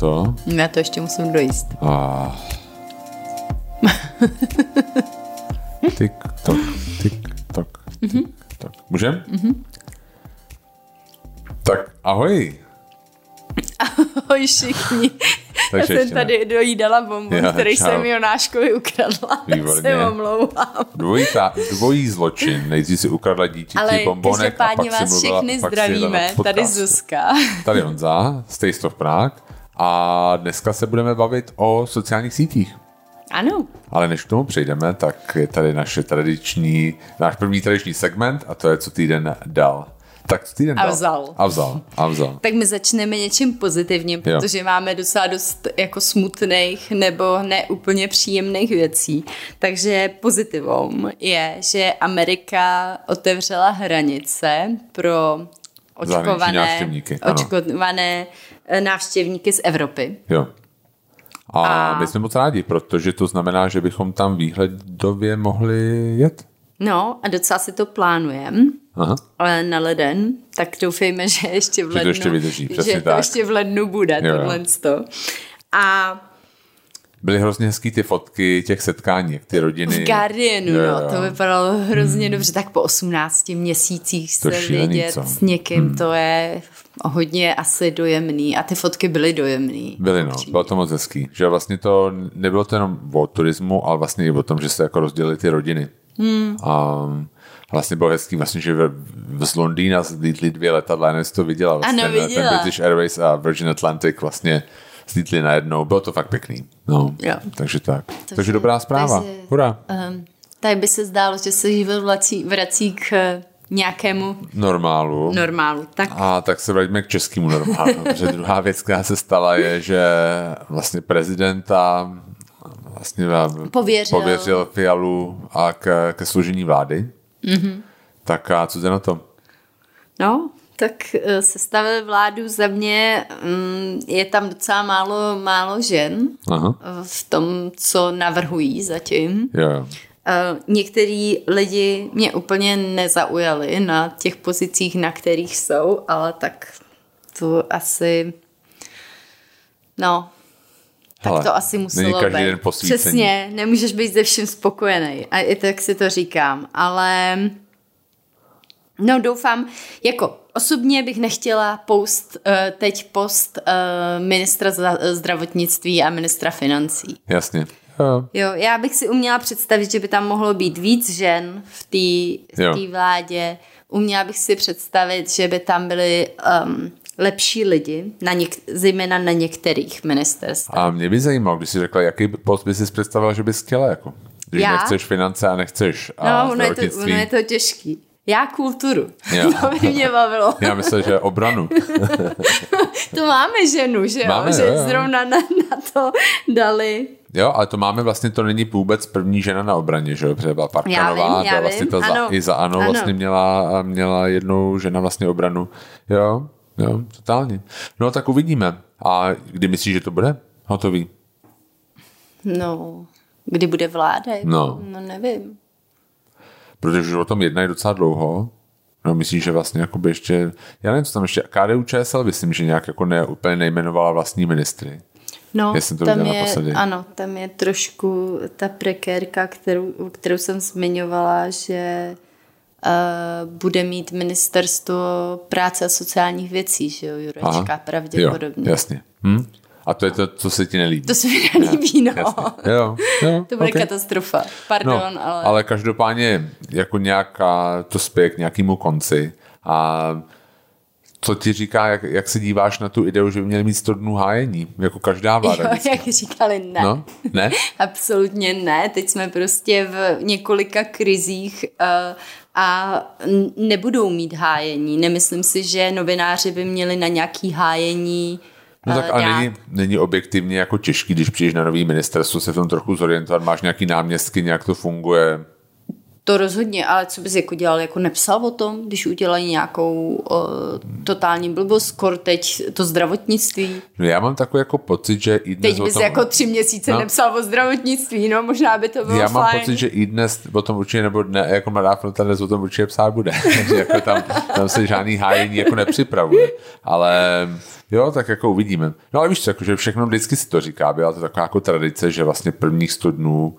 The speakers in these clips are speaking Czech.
to? Na to ještě musím dojíst. Ah. tik, tok, tik, tok, Mhm. tik, tok. Můžem? Tak ahoj. Ahoj všichni. Já Takže jsem ještě tady dojídala bonbon, Jo, který čau. jsem Jonáškovi ukradla. Výborně. Tak se omlouvám. Dvojí, ta, dvojí zločin. Nejdřív si ukradla dítěti Ale bombonek a pak si vás mluvila, všechny pak si zdravíme. na Tady. Zuzka. Tady Honza z Taste of Prague. A dneska se budeme bavit o sociálních sítích. Ano. Ale než k tomu přejdeme, tak je tady naše tradiční, náš první tradiční segment a to je, co týden dal. Tak co týden A dal? vzal. A vzal. A vzal. Tak my začneme něčím pozitivním, Jo. protože máme docela dost jako smutných nebo neúplně příjemných věcí. Takže pozitivum je, že Amerika otevřela hranice pro očkované, návštěvníky, ano. očkované eh, návštěvníky z Evropy. Jo. A, A- my jsme moc rádi, protože to znamená, že bychom tam výhledově mohli jet. No a docela si to plánujeme Aha. ale na leden, tak doufejme, že ještě v to lednu, ještě vydrží, že to tak. ještě v lednu bude, Jo, jo. tohle to. A Byly hrozně hezký ty fotky těch setkání, jak ty rodiny. v Guardianu, Jo, no, to vypadalo hrozně dobře, tak po 18 měsících se šílený, vidět co? s někým, to je hodně asi dojemný a ty fotky byly dojemný. Byly, no, bylo to moc hezký. Že vlastně to nebylo to jenom o turismu, ale vlastně i o tom, že se jako rozdělily ty rodiny. Hmm. A vlastně bylo hezký, vlastně, že v, z Londýna zlítly dvě letadla, nevím, to viděla. Vlastně Ano, viděla. ten British Airways a Virgin Atlantic vlastně zlítly najednou. Bylo to fakt pěkný. No, Jo. takže tak. Takže, takže dobrá zpráva. takže- Hurá. Um, tady by se zdálo, že se život vrací, vrací k eh, nějakému Normálu. normálu. Tak A tak se vraťme k českému normálu. protože druhá věc, která se stala, je, že vlastně prezidenta vlastně Pověřil. pověřil Fialu a k, ke složení vlády. Mhm. Mm-hmm. Tak a co je na to? No, tak eh, sestavil vládu za mě, mm, je tam docela málo, málo žen Aha. v tom, co navrhují zatím. Eh, Některý lidi mě úplně nezaujali na těch pozicích, na kterých jsou, ale tak to asi, no, tak Hele, to asi není muselo každý být. den posvícení. Přesně, nemůžeš být ze vším spokojený. A i tak si to říkám, ale no doufám, jako osobně bych nechtěla post, eh, teď post eh, ministra zdravotnictví a ministra financí. Jasně. Jo. Jo, já bych si uměla představit, že by tam mohlo být víc žen v té vládě. Uměla bych si představit, že by tam byly um, lepší lidi, na něk- zejména na některých ministerstvech. A mě by zajímalo, když jsi řekla, jaký post by si představila, že bys chtěla, jako. Když Já? nechceš finance a nechceš a No, ono je, to, ono je to těžký. Já kulturu. Jo. To by mě bavilo. Já myslím, že obranu. To máme ženu, že jo? Máme, že jo, jo. zrovna na, na to dali. Jo, ale to máme vlastně, to není vůbec první žena na obraně, že jo, protože byla Já Parkanová, vím, já ta vlastně vím, ta za, ano. i za ANO, Ano. vlastně měla, měla jednou žena vlastně obranu. Jo, jo, totálně. No tak uvidíme. A kdy myslíš, že to bude? Hotový. No, kdy bude vláda? No. no nevím. Protože už o tom jednají docela dlouho. No, myslím, že vlastně jakoby ještě, já nevím, co tam ještě, KDU ČSL, myslím, že nějak jako ne, úplně nejmenovala vlastní ministry. No, Já jsem to tam je, naposledy. ano, tam je trošku ta prekérka, kterou, kterou jsem zmiňovala, že uh, bude mít ministerstvo práce a sociálních věcí, že jo, Jurečka, pravděpodobně. Jo, jasně. Hm? A to je to, co se ti nelíbí. To se mi nelíbí, no. Jasně. Jo, jo, To bude okay. katastrofa. Pardon, No, ale... ale každopádně jako nějaká, to spěje k nějakému konci a co ti říká, jak, jak se díváš na tu ideu, že by měli mít 100 dnů hájení, jako každá vláda. Jo, vždycky. jak říkali, ne. No, ne? Absolutně ne. Teď jsme prostě v několika krizích uh, a nebudou mít hájení. Nemyslím si, že novináři by měli na nějaký hájení No tak eh, a dát. není, není objektivně jako těžký, když přijdeš na nový ministerstvo, se v tom trochu zorientovat, máš nějaký náměstky, nějak to funguje. To rozhodně, ale co bys jako dělal, jako nepsal o tom, když udělají nějakou o, totální blbost, skoro teď to zdravotnictví. No já mám takový jako pocit, že i dnes Teď bys tom... jako tři měsíce No. nepsal o zdravotnictví, no možná by to bylo já mám fajn. pocit, že i dnes o tom určitě, nebo ne, jako Mladá fronta dnes o tom určitě psát bude. že jako tam, tam se žádný hájení jako nepřipravuje. Ale jo, tak jako uvidíme. No ale víš co, jako, že všechno vždycky si to říká. Byla to taková jako tradice, že vlastně prvních 100 dnů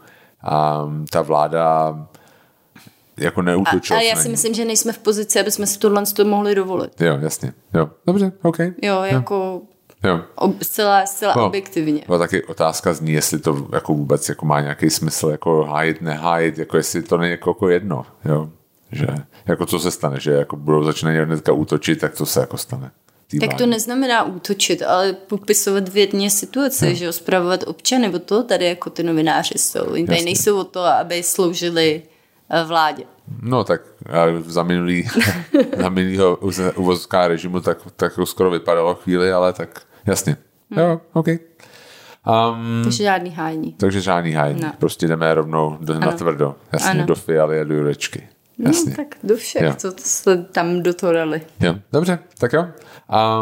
um, ta vláda jako A, neútočila. ale se já si myslím, že nejsme v pozici, aby jsme si tohle to mohli dovolit. Jo, jasně. Jo, dobře, OK. Jo, jako Jo. ob, zcela, zcela No. objektivně. No taky otázka zní, jestli to jako vůbec jako má nějaký smysl jako hájit, nehájit, jako jestli to není jako, jako jedno, jo. Že, jako co se stane, že jako budou začínají hnedka útočit, tak to se jako stane. Tý Tak to neznamená útočit, ale popisovat vědně situaci, že jo, zpravovat občany, o to tady jako ty novináři jsou. Oni tady nejsou o to, aby sloužili vládě. No tak za minulý, za minulýho uvozovská režimu tak, tak skoro vypadalo chvíli, ale tak jasně. Jo, OK. Um, Takže žádný hájení. takže žádný hájení. No. Prostě jdeme rovnou do, na tvrdo. Jasně, Ano. do fialy a do jurečky. Jasně. No, tak do všech, Jo. co se tam do toho dali. Jo, dobře, tak jo.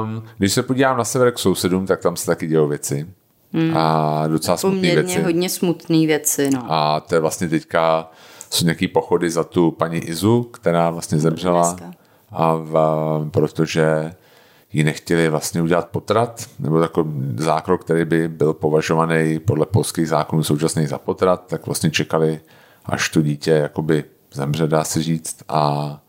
Um, když se podívám na sever k sousedům, tak tam se taky dějou věci. Hmm. A docela smutné Poměrně věci. hodně smutné věci, no. A to je vlastně teďka, jsou nějaký pochody za tu paní Izu, která vlastně zemřela. A v, protože ji nechtěli vlastně udělat potrat, nebo takový zákrok, který by byl považovaný podle polských zákonů současných za potrat, tak vlastně čekali, až to dítě jakoby zemře, dá se říct, a,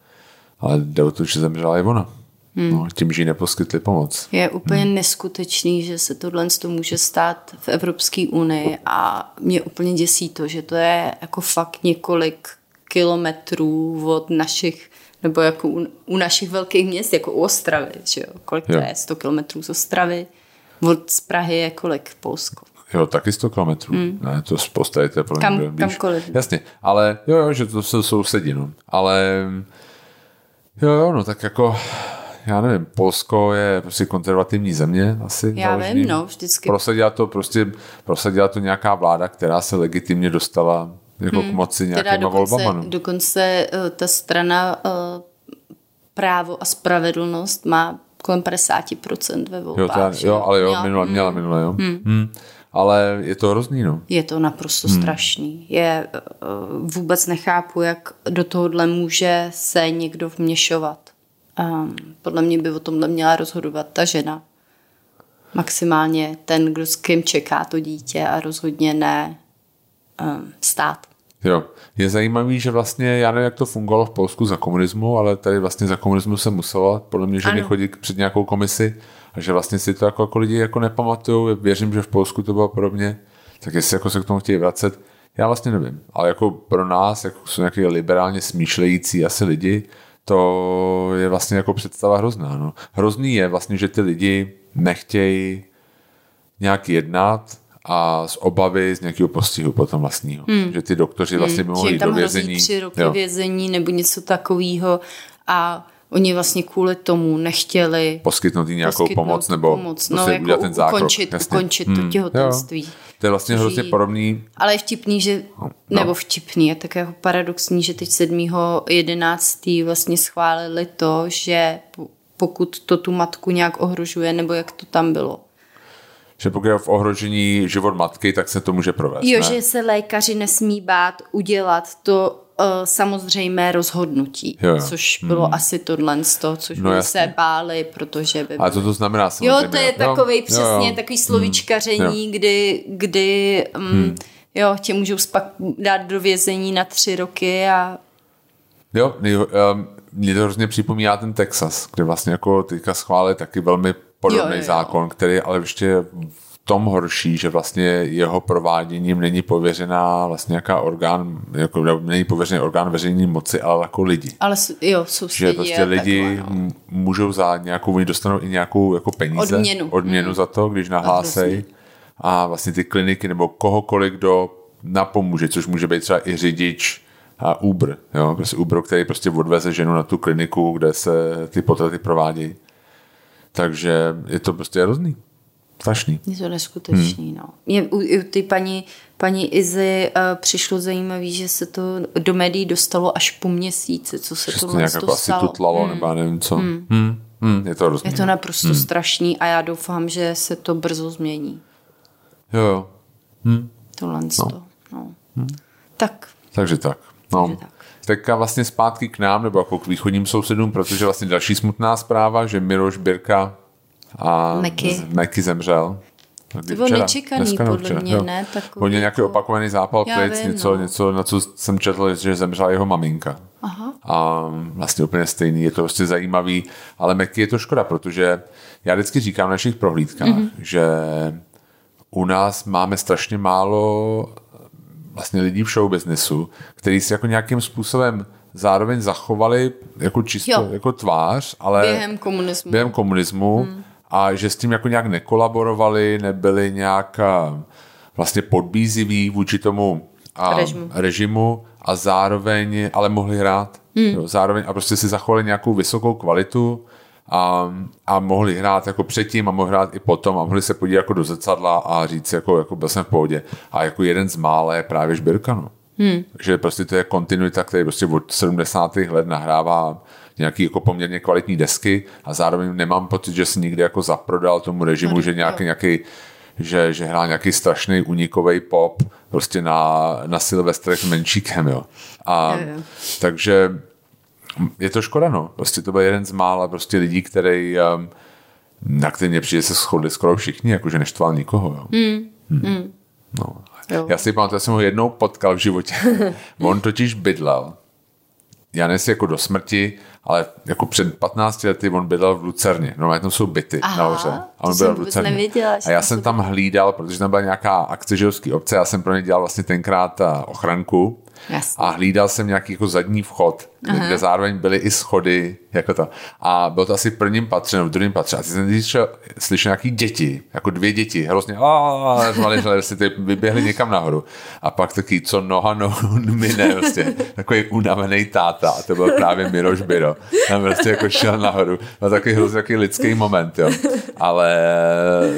ale jde o to, že zemřela i ona. Hmm. No, tím, že jí neposkytli pomoc. Je úplně hmm. neskutečný, že se tohle to může stát v Evropské unii a mě úplně děsí to, že to je jako fakt několik kilometrů od našich, nebo jako u, u našich velkých měst, jako u Ostravy, že jo? Kolik to Jo. je? 100 kilometrů z Ostravy. Od z Prahy je kolik Polsko. Jo, taky 100 kilometrů. Hmm. Ne, to to pro mě Kam- blíž. kamkoliv. Jasně, ale jo, jo, že to se sousedí, no. Ale jo, jo, no tak jako já nevím, Polsko je prostě konzervativní země asi. Já založený. vím, no, vždycky. Prosadila to prostě, prosadila to nějaká vláda, která se legitimně dostala jako hmm, k moci Teda nějakýma dokonce, volbama. No. dokonce eh, ta strana eh, právo a spravedlnost má kolem 50% ve Jo, volbách. teda, že jo, ale jo, Měla- minule, měla minule, jo. Hmm. Hmm. Ale je to hrozný, no. Je to naprosto hmm. strašný. Je, eh, vůbec nechápu, jak do tohohle může se někdo vměšovat. Um, podle mě by o tomhle měla rozhodovat ta žena. Maximálně ten, kdo s kým čeká to dítě a rozhodně ne um, stát. Jo, je zajímavý, že vlastně, já nevím, jak to fungovalo v Polsku za komunismu, ale tady vlastně za komunismu se muselo, podle mě ženy Ano. chodit před nějakou komisi a že vlastně si to jako, jako lidi jako nepamatují, věřím, že v Polsku to bylo podobně, tak jestli jako se k tomu chtějí vracet, já vlastně nevím, ale jako pro nás, jako jsou nějaký liberálně smýšlející asi lidi, to je vlastně jako představa hrozná. No. Hrozný je vlastně, že ty lidi nechtějí nějak jednat a z obavy z nějakého postihu potom vlastního. Hmm. Že ty doktoři vlastně by že mohli jít do vězení. tři roky Jo. vězení nebo něco takového a oni vlastně kvůli tomu nechtěli Poskytnout jí nějakou poskytnout pomoc nebo pomoc. prostě No, jako udělat ten zákrok. ukončit, jasně. ukončit to těhotenství. Jo. To je vlastně Což hrozně podobný. Ale je vtipný, že, No. nebo vtipný, je tak jako paradoxní, že teď 7.11. vlastně schválili to, že po- pokud to tu matku nějak ohrožuje, nebo jak to tam bylo. Že pokud je v ohrožení život matky, tak se to může provést. Jo, ne? že se lékaři nesmí bát udělat to uh, samozřejmé rozhodnutí, Jo, jo. což bylo hmm. asi tohle z toho, což No se báli, protože by... A co to znamená samozřejmě? Jo, to je takový přesně takový slovíčkaření, kdy, kdy um, hmm. jo, tě můžou spak dát do vězení na tři roky a Jo, um, mě to hrozně připomíná ten Texas, kde vlastně jako teďka schválili taky velmi podobný Jo, jo, jo. zákon, který ale ještě v tom horší, že vlastně jeho prováděním není pověřená vlastně nějaká orgán, jako není pověřený orgán veřejné moci, ale jako lidi. ale jo, soustředí Že prostě lidi m- můžou za nějakou, oni dostanou i nějakou jako peníze, Odměnu. odměnu za to, když nahlásejí a vlastně ty kliniky nebo kohokoliv, kdo napomůže, což může být třeba i řidič a Uber, jo, prostě Uber, který prostě odveze ženu na tu kliniku, kde se ty potraty provádějí. Takže je to prostě hrozný. Strašný. Je to neskutečný, hmm. no. Mě, u, u ty paní, paní Izy uh, přišlo zajímavé, že se to do médií dostalo až po měsíci, co se to nějak jako asi tutlalo, hmm. nebo já nevím co. Hmm. Hmm. Hmm. Je to Je to naprosto hmm. strašný a já doufám, že se to brzo změní. Jo, jo. Hmm. Tohle no. to, no. Hmm. Tak. Takže tak. No. Takže tak. Teďka vlastně zpátky k nám, nebo jako k východním sousedům, protože vlastně další smutná zpráva, že Miroš Birka a Meky, Meky zemřel. To bylo včera, nečekaný, podle včera, mě, jo. ne? Takový Hodně nějaký jako... opakovaný zápal plic, něco, no. něco, na co jsem četl, že zemřela jeho maminka. Aha. A vlastně úplně stejný, je to prostě zajímavý, ale Meky je to škoda, protože já vždycky říkám na našich prohlídkách, mm-hmm. že u nás máme strašně málo vlastně lidí v show businessu, kteří si jako nějakým způsobem zároveň zachovali jako čisto jo. jako tvář, ale během komunismu, během komunismu hmm. A že s tím jako nějak nekolaborovali, nebyli nějak vlastně podbíziví vůči tomu a, režimu. režimu a zároveň ale mohli hrát. Hmm. Jo, zároveň a prostě si zachovali nějakou vysokou kvalitu a, a mohli hrát jako předtím a mohli hrát i potom a mohli se podívat jako do zrcadla a říct jako, jako byl jsem v pohodě. A jako jeden z mála je právě Žbirka, no. Hmm. Takže prostě to je kontinuita, který prostě od 70. let nahrává nějaký jako poměrně kvalitní desky a zároveň nemám pocit, že si někdy jako zaprodal tomu režimu, no, že nějaký, nějaký že, že hrál nějaký strašný unikový pop prostě na, na Silvestrech menšíkem, jo. A, jo, jo. Takže je to škoda, no. Prostě to byl jeden z mála prostě lidí, který, um, na který mě přijde se shodli skoro všichni, jakože neštval nikoho, jo. Mm. Mm. No. Jo. Já si pamatuju, já jsem ho jednou potkal v životě. On totiž bydlel. Já nejsi jako do smrti, ale jako před 15 lety on bydlel v Lucerně. No, tam jsou byty Aha, nahoře. A on byl v Lucerně. Nevěděla, a já jsem tam hlídal, protože tam byla nějaká akce židovské obce, já jsem pro ně dělal vlastně tenkrát eh, ochranku Jasně. A hlídal jsem nějaký jako zadní vchod, Aha. kde zároveň byly i schody, jako to. A bylo to asi v prvním patře, nebo v druhém patře. A ty jsem slyšel, slyšel nějaký děti, jako dvě děti, hrozně, a řvali, že si ty vyběhli někam nahoru. A pak taky, co noha nohu mine, prostě, takový unavený táta. A to byl právě Miroš Biro. Tam prostě jako šel nahoru. Byl takový hrozně takový lidský moment, jo. Ale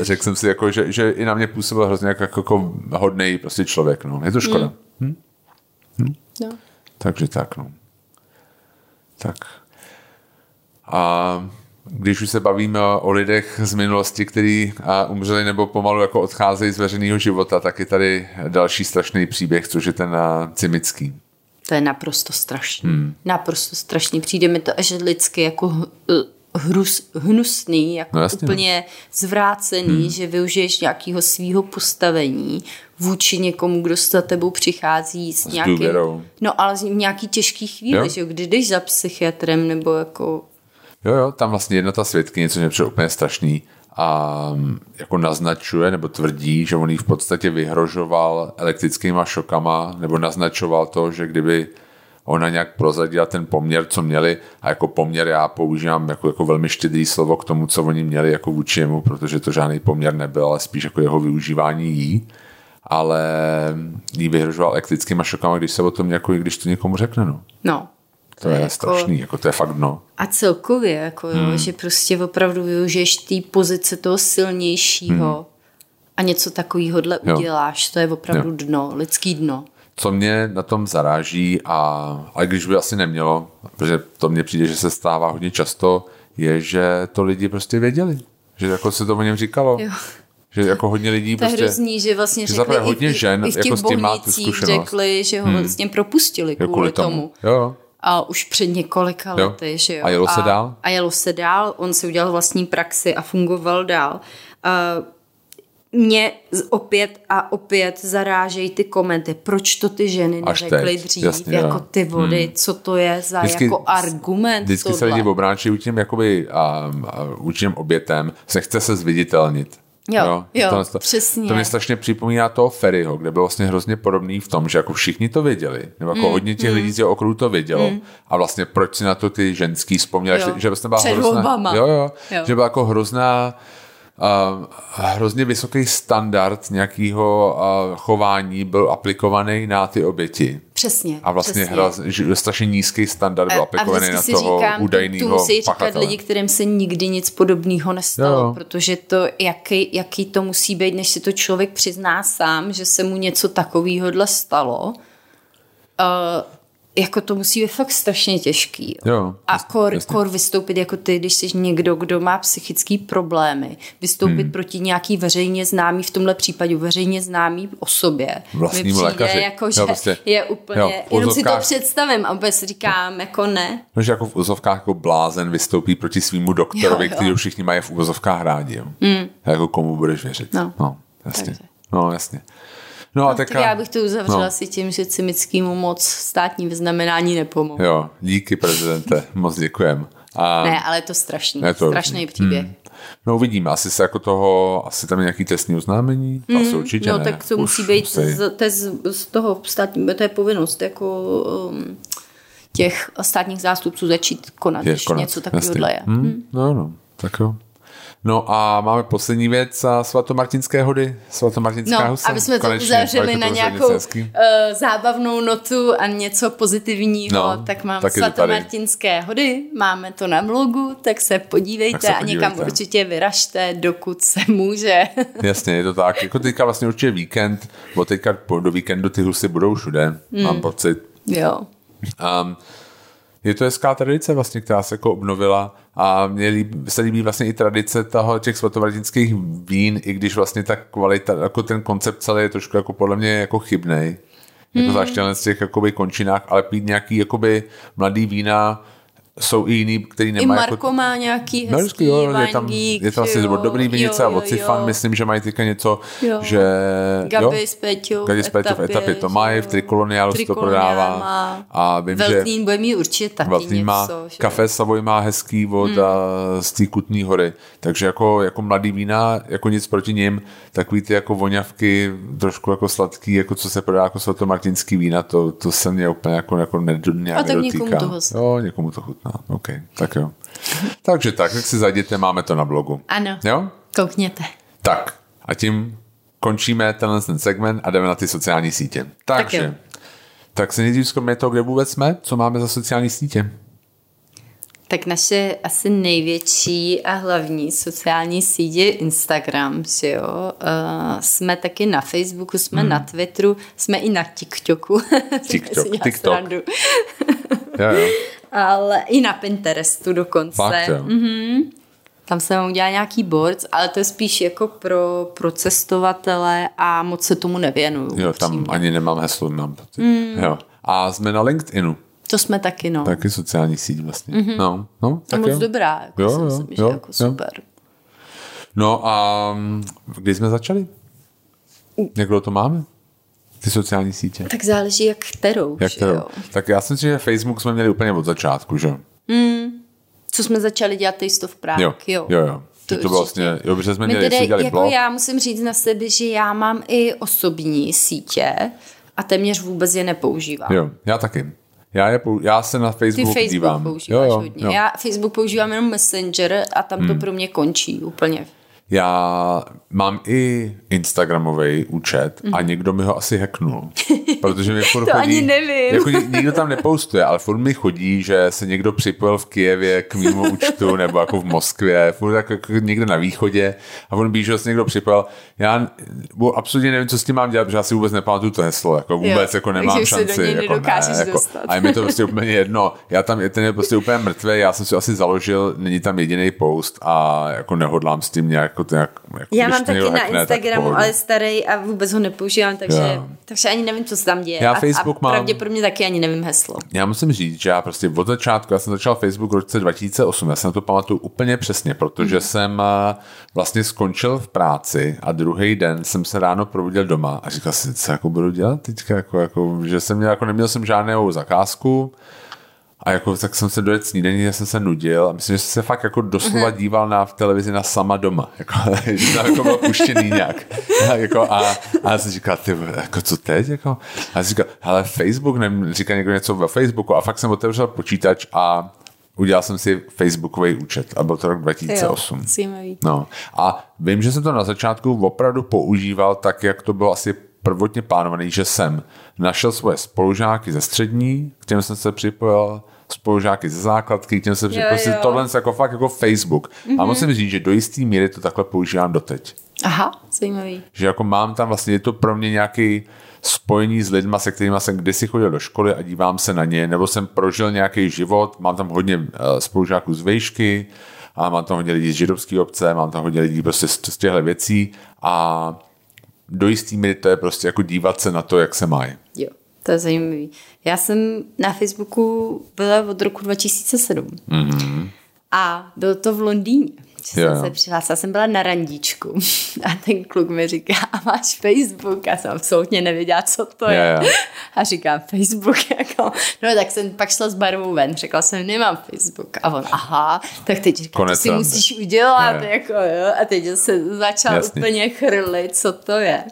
řekl jsem si, jako, že, že i na mě působil hrozně jako, jako hodný prostě člověk. No. Je to škoda. Hmm. Hm? No. Takže tak, no. Tak. A když už se bavíme o lidech z minulosti, kteří umřeli nebo pomalu jako odcházejí z veřejného života, tak je tady další strašný příběh, což je ten Cimický. To je naprosto strašný. Hmm. Naprosto strašný. Přijde mi to až lidsky jako hrus, hnusný, jako no jasně, úplně no. zvrácený, hmm. že využiješ nějakého svého postavení vůči někomu, kdo za tebou přichází s, s nějakým... Důvěrou. No ale z nějaký těžký chvíli, jo? že jo, kdy jdeš za psychiatrem nebo jako... Jo, jo, tam vlastně jedna ta svědky, něco mě úplně strašný a jako naznačuje nebo tvrdí, že on jí v podstatě vyhrožoval elektrickýma šokama nebo naznačoval to, že kdyby ona nějak prozadila ten poměr, co měli a jako poměr já používám jako, jako velmi štědrý slovo k tomu, co oni měli jako vůči jemu, protože to žádný poměr nebyl, ale spíš jako jeho využívání jí ale jí vyhrožoval elektrickýma šokama, když se o tom jako, když to někomu řekne, no. No. To, je, je jako... strašný, jako to je fakt no. A celkově, jako hmm. jo, že prostě opravdu využiješ té pozice toho silnějšího hmm. a něco takového uděláš, to je opravdu jo. dno, lidský dno co mě na tom zaráží, a, ale když by asi nemělo, protože to mně přijde, že se stává hodně často, je, že to lidi prostě věděli. Že jako se to o něm říkalo. Jo. Že jako hodně lidí to prostě... hrozný, že vlastně že řekli hodně žen i v, jako s tím má tu zkušenost. řekli, že ho hmm. vlastně propustili kvůli, kvůli tomu. tomu. Jo. A už před několika jo. lety, že jo. A jelo se dál? A jelo se dál, on si udělal vlastní praxi a fungoval dál. Uh, mě opět a opět zarážejí ty komenty, proč to ty ženy neřekly dřív, jasně, jako ty vody, hmm. co to je za vždycky, jako argument. Vždycky tohle. se lidi obráčí tím jakoby a, a určitým obětem, se chce se zviditelnit. Jo, jo, jo to, přesně. To mě strašně připomíná toho Ferryho, kde byl vlastně hrozně podobný v tom, že jako všichni to věděli, nebo jako mm, hodně těch mm. lidí z jeho okruhu to vědělo mm. a vlastně proč si na to ty ženský vzpomněli, že, že vlastně byla Před hrozná, jo, jo, jo, že byla jako hrozná uh, hrozně vysoký standard nějakého uh, chování byl aplikovaný na ty oběti. Přesně. A vlastně přesně. hra, že strašně nízký standard byl aplikovaný na si toho říkám, údajného tu musí říkat lidi, kterým se nikdy nic podobného nestalo, Jo. protože to, jaký, jaký to musí být, než si to člověk přizná sám, že se mu něco takového stalo, uh, jako to musí být fakt strašně těžký. Jo. Jo, A kor, jasně. kor vystoupit jako ty, když jsi někdo, kdo má psychické problémy, vystoupit hmm. proti nějaký veřejně známý, v tomhle případě veřejně známý osobě. Přijde lékaři. jako, Jo, že prostě. je úplně, Jo, jenom si to představím a vůbec říkám, jako ne. No, že jako v úvozovkách jako blázen vystoupí proti svýmu doktorovi, Jo, jo. který už všichni mají v úvozovkách rádi. Jo. Mm. Jako komu budeš věřit. No. no jasně. Takže. No, jasně. No, a No, tak teďka- já bych to uzavřela no. asi tím, že Cimickému moc státní vyznamenání nepomohlo. Jo, díky prezidente, moc děkujem. A, Ne, ale je to strašný, Je to strašný hrozný. příběh. No uvidíme, asi se jako toho, asi tam je nějaký trestní oznámení, mm, asi určitě No ne. tak to Už musí být musí. z, to je z, z toho státní, to je povinnost jako um, těch státních zástupců začít konat, Je když něco takového je. Hm, no, no, tak jo. No a máme poslední věc a svatomartinské hody, svatomartinská No, husa. aby jsme to Konečně, uzavřeli to na bylo nějakou uh, zábavnou notu a něco pozitivního, No, tak mám tak je to tady. svatomartinské hody, máme to na blogu, tak se podívejte Tak se a někam podívejte. určitě vyražte, dokud se může. Jasně, je to tak. Jako teďka vlastně určitě víkend, bo teďka po- do víkendu ty husy budou všude, Hmm. mám pocit. jo. Um, je to hezká tradice vlastně, která se jako obnovila a mě líbí, se líbí vlastně i tradice toho těch svatomartinských vín, i když vlastně ta kvalita, jako ten koncept celý je trošku jako podle mě jako chybnej. Jako zvláště z těch jakoby končinách, ale pít nějaký jakoby mladý vína jsou i jiný, který I nemají Marko jako... má nějaký hezký No, vždycky, jo, je tam, Geek, je to vlastně jo, Dobrý vinice a jo. myslím, že mají teďka něco, Jo. že... Gabi s Peťou Gabi v s Peťou v etapě, to mají, v že. Trikoloniálu se to prodává. má. A vím, že... Veltlín bude mít určitě taky Veltlín něco. má, že kafe Savoy má hezký od hmm. z té Kutní hory, takže jako, jako mladý vína, jako nic proti nim, takový ty jako voňavky, trošku jako sladký, jako co se prodá jako svatomartinský vína, to, to se mě úplně jako, jako ned, nějak A tak nedotýká. někomu to. Jo, někomu to chutná, OK, tak jo. takže tak, tak si zajděte, máme to na blogu. Ano, Jo? koukněte. Tak a tím končíme tenhle ten segment a jdeme na ty sociální sítě. Takže, jo. tak, tak se nejdřív zkoumíme to, kde vůbec jsme, co máme za sociální sítě. Tak naše asi největší a hlavní sociální sítě je Instagram, že jo. Uh, jsme taky na Facebooku, jsme hmm. na Twitteru, jsme i na TikToku. TikTok, TikTok. Jo, jo. Ale i na Pinterestu dokonce. Fakt, jo. Tam jsem udělala nějaký boards, ale to je spíš jako pro, pro cestovatele a moc se tomu nevěnuju. Jo, tam upřímně. ani nemám heslo, mám pocit. Mm. Jo. A jsme na LinkedInu, To jsme taky, no. taky sociální síť vlastně. Mm-hmm. No, no, tak moc jo. dobrá, jako Jo, si jo, myslím, že jo, jako jo. super. No a kdy jsme začali? Jak dlouho to máme? Ty sociální sítě. Tak záleží, jak kterou. Jak že to? jo. Tak já si myslím, že Facebook jsme měli úplně od začátku, že? Co jsme začali dělat Taste of Prague, Jo, jo. jo, jo. To To, bylo vlastně, jo, protože jsme měli, tedy, dělali jako blog. já musím říct na sebe, že já mám i osobní sítě a téměř vůbec je nepoužívám. Jo, já taky. Já, je, já se na Ty Facebook, Facebook dívám. používáš jo, jo, hodně. Jo. Já Facebook používám jenom Messenger a tam to pro mě končí úplně. Já mám i Instagramový účet a někdo mi ho asi hacknul. Protože mi furt Mhm. To chodí, ani nevím. Jako ni- nikdo tam nepostuje, ale furt mi chodí, že se někdo připojil v Kijevě k mýmu účtu nebo jako v Moskvě, furt jako, jako někde na východě a on ví, že se někdo připojil. Já absolutně nevím, co s tím mám dělat, protože já si vůbec nepamatuju to heslo, jako vůbec Jo, jako nemám takže šanci. jako, nedokážeš jako. A je mi to prostě úplně jedno. Já tam, ten je prostě úplně mrtvý, já jsem si asi založil, není tam jediný post a jako nehodlám s tím nějak, jako, to nějak jako, Já mám taky na Instagramu, ale starý a vůbec ho nepoužívám, takže, Jo. takže ani nevím, co se tam děje. Já a, Facebook a mám- pravděpodobně taky ani nevím heslo. Já musím říct, že já prostě od začátku, já jsem začal Facebook v roce 2008, já jsem to pamatuju úplně přesně, protože Mhm. jsem eh, vlastně skončil v práci a druhý den jsem se ráno probudil doma a říkal jsem, co jako budu dělat teďka, jako, jako, že jsem měl, jako neměl jsem žádnou zakázku, a jako, tak jsem se dojet snídaní, já jsem se nudil a myslím, že jsem se fakt jako doslova díval na v televizi na sama doma. Jako, že tam jako byl puštěný nějak. A, jako, a, a já jsem říkal, ty, jako co teď? Jako? A já jsem říkal, hele, Facebook, ne, říká někdo něco ve Facebooku a fakt jsem otevřel počítač a udělal jsem si Facebookový účet a byl to rok 2008. Jo, no. A vím, že jsem to na začátku opravdu používal tak, jak to bylo asi prvotně plánovaný, že jsem našel svoje spolužáky ze střední, k těm jsem se připojil, spolužáky ze základky, k těm jsem připojil, prostě tohle jako fakt jako Facebook. Mm-hmm. A mhm. musím říct, že do jisté míry to takhle používám doteď. Aha, zajímavý. Že jako mám tam vlastně, je to pro mě nějaký spojení s lidma, se kterými jsem kdysi chodil do školy a dívám se na ně, nebo jsem prožil nějaký život, mám tam hodně eh, spolužáků z vejšky, a mám tam hodně lidí z židovské obce, mám tam hodně lidí prostě z, z těchto věcí a do jistý míry to je prostě jako dívat se na to, jak se mají. Jo, to je zajímavý. Já jsem na Facebooku byla od roku 2007 mm-hmm. a bylo to v Londýně že jsem se přihlásila, jsem byla na randíčku a ten kluk mi říká, a máš Facebook? A jsem absolutně nevěděla, co to je. Jo, jo. A říkám, Facebook, jako, no tak jsem pak šla s barvou ven, řekla jsem, nemám Facebook. A on, aha, tak teď říká, to si musíš udělat, jo. jako jo. A teď se začal Jasný. úplně chrlit, co to je.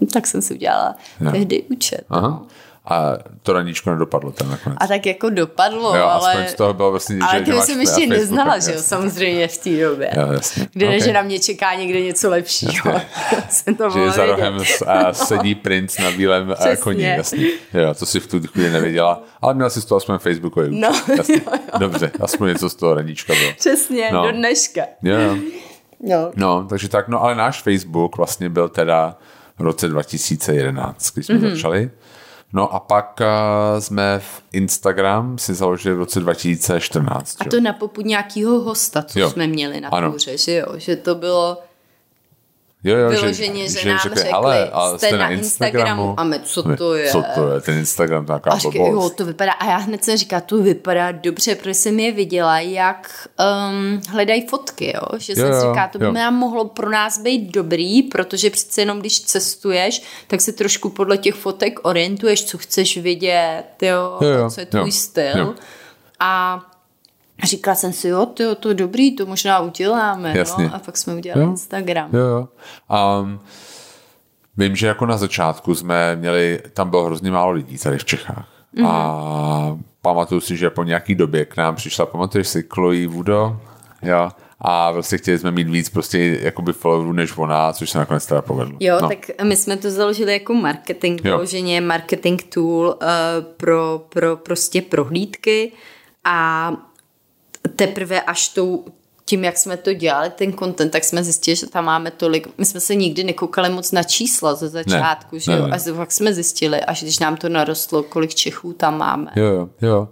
No, tak jsem si udělala jo. tehdy účet. Aha. No a to raníčko nedopadlo tam nakonec. A tak jako dopadlo, jo, ale... z toho bylo vlastně, ale že, jsem ještě neznala, že jo, samozřejmě v té době. Jo, jasně. Kde okay. že na mě čeká někde něco lepšího. jsem to že za rohem a sedí princ na bílém Přesně. koni, jasně. Jo, to si v tu chvíli nevěděla, ale měla si z toho aspoň Facebookový No, jasně. Jo, jo. Dobře, aspoň něco z toho raníčka bylo. Přesně, no. do dneška. Jo, jo. No. no, takže tak, no ale náš Facebook vlastně byl teda v roce 2011, když jsme mm-hmm. začali. No a pak uh, jsme v Instagram si založili v roce 2014. A to na popud nějakého hosta, co jo. jsme měli na kůře, že jo? Že to bylo Jo, jo, vyloženě, že, že, že nám řekli, hele, a jste, jste na Instagramu, Instagramu a my, co to je? Co to je, ten Instagram, taková a říkaj, jo, to vypadá, a já hned jsem říkala, to vypadá dobře, protože jsem je viděla, jak um, hledají fotky, jo, že jo, jsem jo, říká, to by nám mohlo pro nás být dobrý, protože přece jenom, když cestuješ, tak se trošku podle těch fotek orientuješ, co chceš vidět, jo, jo, jo co je tvůj jo, styl. Jo. A a říkala jsem si, jo, to, to je dobrý, to možná uděláme. No. Jasně. No? A pak jsme udělali jo. Instagram. Jo, jo. Um, vím, že jako na začátku jsme měli, tam bylo hrozně málo lidí tady v Čechách. Mm-hmm. A pamatuju si, že po nějaký době k nám přišla, pamatuješ si Chloe Vudo? Jo a prostě chtěli jsme mít víc prostě jakoby followerů než ona, což se nakonec teda povedlo. Jo, no. tak my jsme to založili jako marketing, vyloženě marketing tool uh, pro, pro prostě prohlídky a teprve až tou, tím, jak jsme to dělali, ten content, tak jsme zjistili, že tam máme tolik, my jsme se nikdy nekoukali moc na čísla ze začátku, ne, že ne, jo, ne. a pak jsme zjistili, až když nám to narostlo, kolik Čechů tam máme. Jo, jo, jo.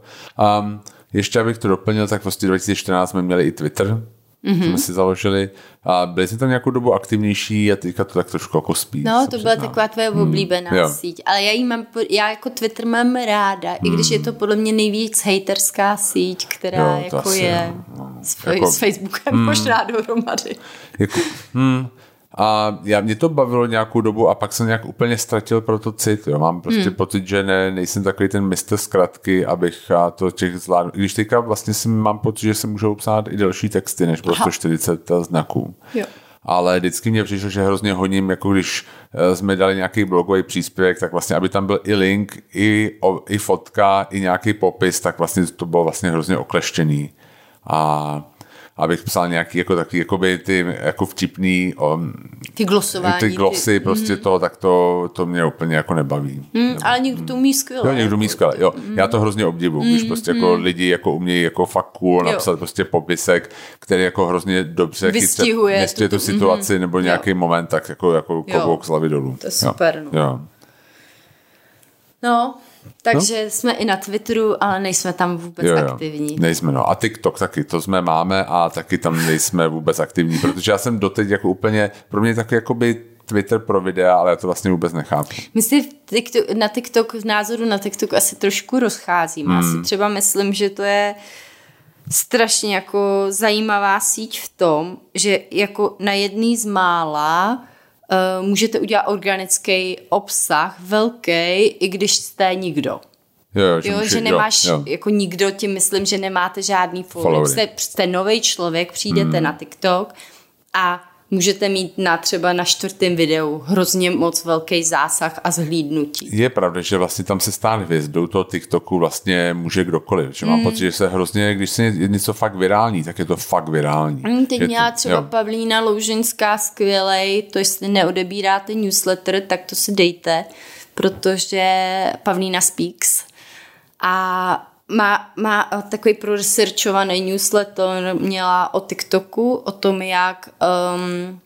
Um, ještě abych to doplnil, tak vlastně 2014 jsme měli i Twitter, mm-hmm. jsme si založili a byli jsme tam nějakou dobu aktivnější a teďka to tak trošku jako spí. No, to byla taková tvoje oblíbená mm, síť, ale já, jí mám, já jako Twitter mám ráda, mm. i když je hmm. to podle mě nejvíc haterská síť, která jo, jako je no, s, jako, s Facebookem mm, možná dohromady. Jako, hmm, a já, mě to bavilo nějakou dobu a pak jsem nějak úplně ztratil pro to cit. Jo. Mám prostě hmm. pocit, že ne, nejsem takový ten mistr zkratky, abych a to těch zvládl. Když teďka vlastně si mám pocit, že se můžou psát i delší texty, než bylo 140 znaků. Jo. Ale vždycky mě přišlo, že hrozně hodím, jako když eh, jsme dali nějaký blogový příspěvek, tak vlastně, aby tam byl i link, i, i fotka, i nějaký popis, tak vlastně to bylo vlastně hrozně okleštěný. A abych psal nějaký jako takový, jakoby ty jako vtipný um, ty glosování. Ty glosy, ty, prostě mm. to, tak to, to mě úplně jako nebaví. Mm, ale někdo to umí skvěle. Jo, někdo umí skvěle, jo. Mm. Já to hrozně obdivu, mm, když prostě mm. jako lidi jako umějí jako fakt cool napsat jo. prostě popisek, který jako hrozně dobře vystihuje chytře, tu, tu situaci mm, nebo nějaký jo. moment, tak jako, jako klobouk z hlavy dolů. To je super, jo. no. Jo. No, takže no? jsme i na Twitteru, ale nejsme tam vůbec jo, jo. aktivní. Nejsme, no. A TikTok taky, to jsme máme a taky tam nejsme vůbec aktivní, protože já jsem doteď jako úplně, pro mě taky jakoby Twitter pro videa, ale já to vlastně vůbec nechápu. My si na TikTok, v názoru na TikTok asi trošku rozcházím. Hmm. Asi třeba myslím, že to je strašně jako zajímavá síť v tom, že jako na jedný z mála můžete udělat organický obsah velký, i když jste nikdo. Jo, jo, že, jo, že nemáš, jo, jo. jako nikdo, tím myslím, že nemáte žádný follower. Jste, jste nový člověk, přijdete mm. na TikTok a můžete mít na třeba na čtvrtém videu hrozně moc velký zásah a zhlídnutí. Je pravda, že vlastně tam se stane hvězdou toho TikToku vlastně může kdokoliv. Že mám mm. pocit, že se hrozně, když se je něco fakt virální, tak je to fakt virální. Mm, teď je měla to, třeba jo. Pavlína Loužinská skvělej, to jestli neodebíráte newsletter, tak to si dejte, protože Pavlína Speaks a má, má takový proresearchovaný newsletter, měla o TikToku, o tom, jak um,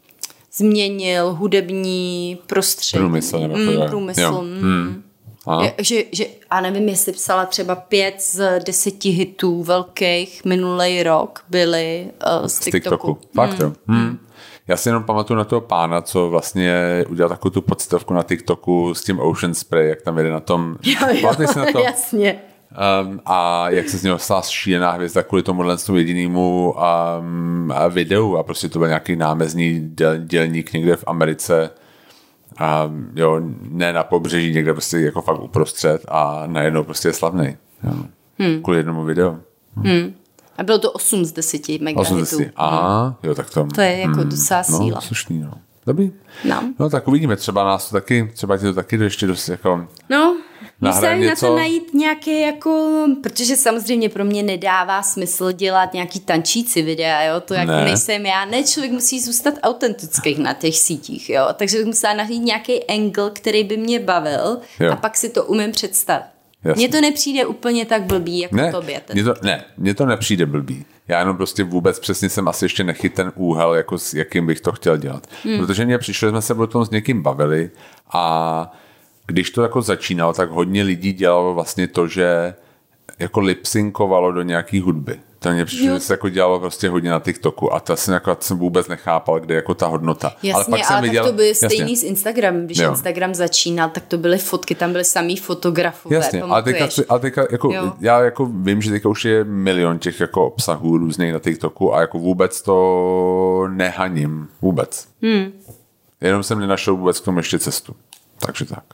změnil hudební prostředí. Průmysl, nebo mm, průmysl. Jo. Mm. Hmm. Je, že, že, a nevím, jestli psala třeba pět z deseti hitů velkých minulý rok byly uh, z, z TikToku. TikToku. Fakt jo. Hmm. Já si jenom pamatuju na toho pána, co vlastně udělal takovou tu pocitovku na TikToku s tím Ocean Spray, jak tam jede na tom. Jo, jo, si na to? jasně. Um, a jak se z něho stala šílená hvězda kvůli tomu jedinému um, videu a prostě to byl nějaký námezní děl, dělník někde v Americe a jo, ne na pobřeží, někde prostě jako fakt uprostřed a najednou prostě je slavný. Jo. Hmm. Kvůli jednomu videu. Hmm. A bylo to 8 z 10 mega 8 hitů. si. Aha, jo, tak to... To je jako docela no, síla. slušný, no. Dobrý. No. No tak uvidíme, třeba nás to taky, třeba ti to taky ještě dost jako... No, Nahraj musím na něco. to najít nějaké jako, protože samozřejmě pro mě nedává smysl dělat nějaký tančící videa, jo, to jako Ne. nejsem já, ne, člověk musí zůstat autentický na těch sítích, jo, takže bych musela najít nějaký angle, který by mě bavil Jo. a pak si to umím představit. Mně to nepřijde úplně tak blbý, jako Ne, tobě. Mně to, ne, mně to nepřijde blbý. Já jenom prostě vůbec přesně jsem asi ještě nechyt ten úhel, jako s jakým bych to chtěl dělat. Hmm. Protože mně přišlo, jsme se o tom s někým bavili a když to jako začínalo, tak hodně lidí dělalo vlastně to, že jako lipsinkovalo do nějaký hudby. To mně přišlo, že se jako dělalo prostě hodně na TikToku a to jsem, jako, to jsem vůbec nechápal, kde je jako ta hodnota. Jasně, ale pak jsem ale viděl, tak to byly jasně. stejný s Instagramem. Když Jo. Instagram začínal, tak to byly fotky, tam byly samý fotografové, Jasně, ale teďka, ale teďka jako, Jo. já jako vím, že teďka už je milion těch jako obsahů různých na TikToku a jako vůbec to nehaním. Vůbec. Hmm. Jenom jsem nenašel vůbec k tomu ještě cestu. Takže tak.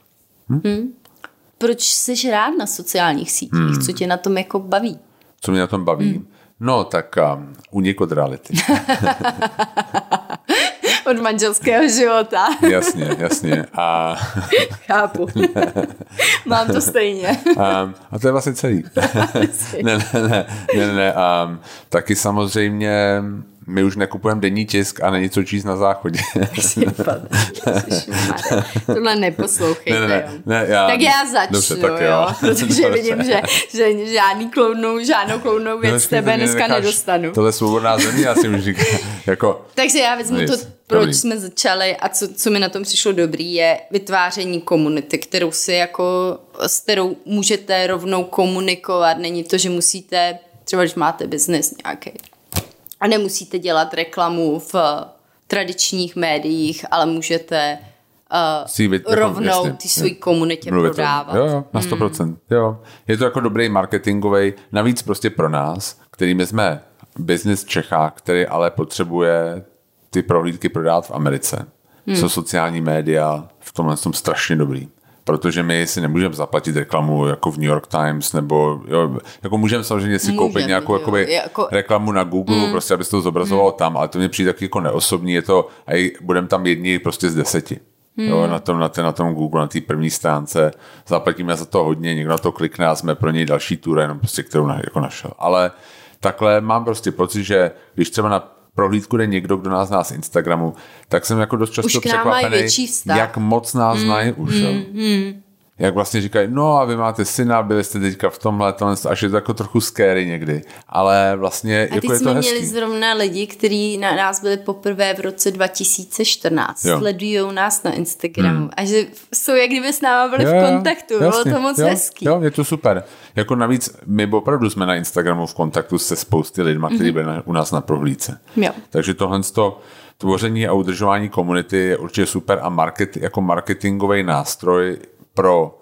Proč jsi rád na sociálních sítích? Hmm. Co tě na tom jako baví? Co mě na tom baví? Hmm. No tak um, unik od reality. Od manželského života. jasně, jasně. A, Chápu. Mám to stejně. um, a to je vlastně celý. ne, ne, ne, ne, ne, ne. Um, taky samozřejmě my už nekupujeme denní tisk a není co číst na záchodě. Tohle neposlouchejte. Ne, ne, ne, ne, já- tak já začnu, Dobře, tak jo. jo. protože Dobře. vidím, že, že žádný kloudnou, žádnou kloudnou věc z Počkej, tebe dneska nedostanu. Tohle je svobodná země, já si už říkám, jako, Takže já vezmu Nic. to, proč Dobrý. jsme začali a co, co mi na tom přišlo dobrý, je vytváření komunity, kterou si jako, s kterou můžete rovnou komunikovat. Není to, že musíte, třeba když máte biznis nějaký, a nemusíte dělat reklamu v tradičních médiích, ale můžete uh, Si vyt- jako, rovnou ty své jo. komunitě mluvit prodávat. Jo, jo, na 100%. Hmm. Jo. Je to jako dobrý marketingový, navíc prostě pro nás, kterými jsme business Čechách, který ale potřebuje ty prohlídky prodávat v Americe. Hmm. Jsou sociální média v tomhle tom strašně dobrý. Protože my si nemůžeme zaplatit reklamu jako v New York Times, nebo jo, jako můžeme samozřejmě si koupit Můžeme, nějakou jo. jakoby, Jako- reklamu na Google, mm. prostě aby se to zobrazovalo mm. tam, ale to mě přijde taky jako neosobní, je to, a budeme tam jedni prostě z deseti. Mm. Jo, na tom, na, té, na tom Google, na té první stránce, zaplatíme za to hodně, někdo na to klikne a jsme pro něj další tour, jenom prostě, kterou na, jako našel. Ale takhle mám prostě pocit, že když třeba na prohlídku jde někdo, kdo nás zná z Instagramu, tak jsem jako dost často Už překvapený, větší vztah. jak moc nás mm. znají už. Mm. Jak vlastně říkají, no a vy máte syna, byli jste teďka v tomhle, tohle, až je to jako trochu scary někdy. Ale vlastně A jako je to jsme hezký. měli zrovna lidi, kteří na nás byli poprvé v roce 2014. Jo. Sledují nás na Instagramu. Hmm. A že jsou jak kdyby s náma byli v kontaktu. Bylo to moc jo, hezký. Jo, je to super. Jako navíc my opravdu jsme na Instagramu v kontaktu se spousty lidma, kteří Mhm. byli na, u nás na prohlídce. Jo. Takže tohle to tvoření a udržování komunity je určitě super a market, jako marketingový nástroj pro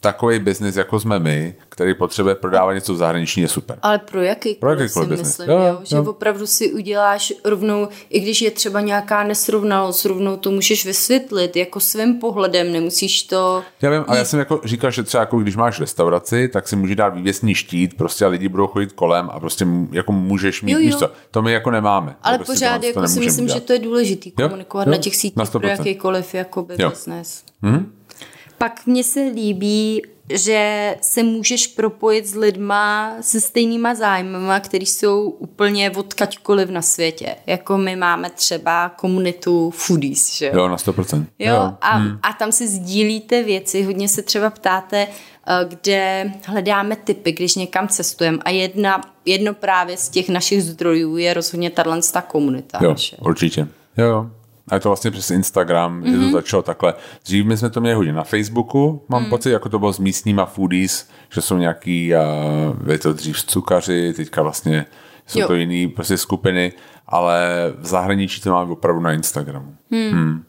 takový biznis, jako jsme my, který potřebuje prodávat něco v zahraničí, je super. Ale pro jaký Pro si jakýkoliv business. myslím, Jo, jo, jo, že jo. opravdu si uděláš rovnou, i když je třeba nějaká nesrovnalost, rovnou to můžeš vysvětlit jako svým pohledem, nemusíš to... Já vím, ale já jsem jako říkal, že třeba jako když máš restauraci, tak si může dát vývěsný štít, prostě a lidi budou chodit kolem a prostě jako můžeš mít Jo, jo. místo. To my jako nemáme. Ale prostě pořád to jako si myslím, dělat. že to je důležitý Jo, komunikovat jo, na těch sítích na pro 100%. jakýkoliv jakoby Jo. business. Pak mně se líbí, že se můžeš propojit s lidma se stejnýma zájmama, který jsou úplně odkaďkoliv na světě. Jako my máme třeba komunitu foodies, že jo? Jo, na 100%. Jo, a, hmm. a tam si sdílíte věci, hodně se třeba ptáte, eh, kde hledáme typy, když někam cestujeme a jedna, jedno právě z těch našich zdrojů je rozhodně tahle ta komunita Jo, naše. určitě. Jo, jo. A je to vlastně přes Instagram, mm-hmm. že Mhm. to začalo takhle. Dřív my jsme to měli hodně na Facebooku, mám mm. pocit, jako to bylo s místníma foodies, že jsou nějaký, uh, je to dřív cukaři, teďka vlastně jsou Jo. to jiný prostě skupiny, ale v zahraničí to máme opravdu na Instagramu. Hmm. Hmm.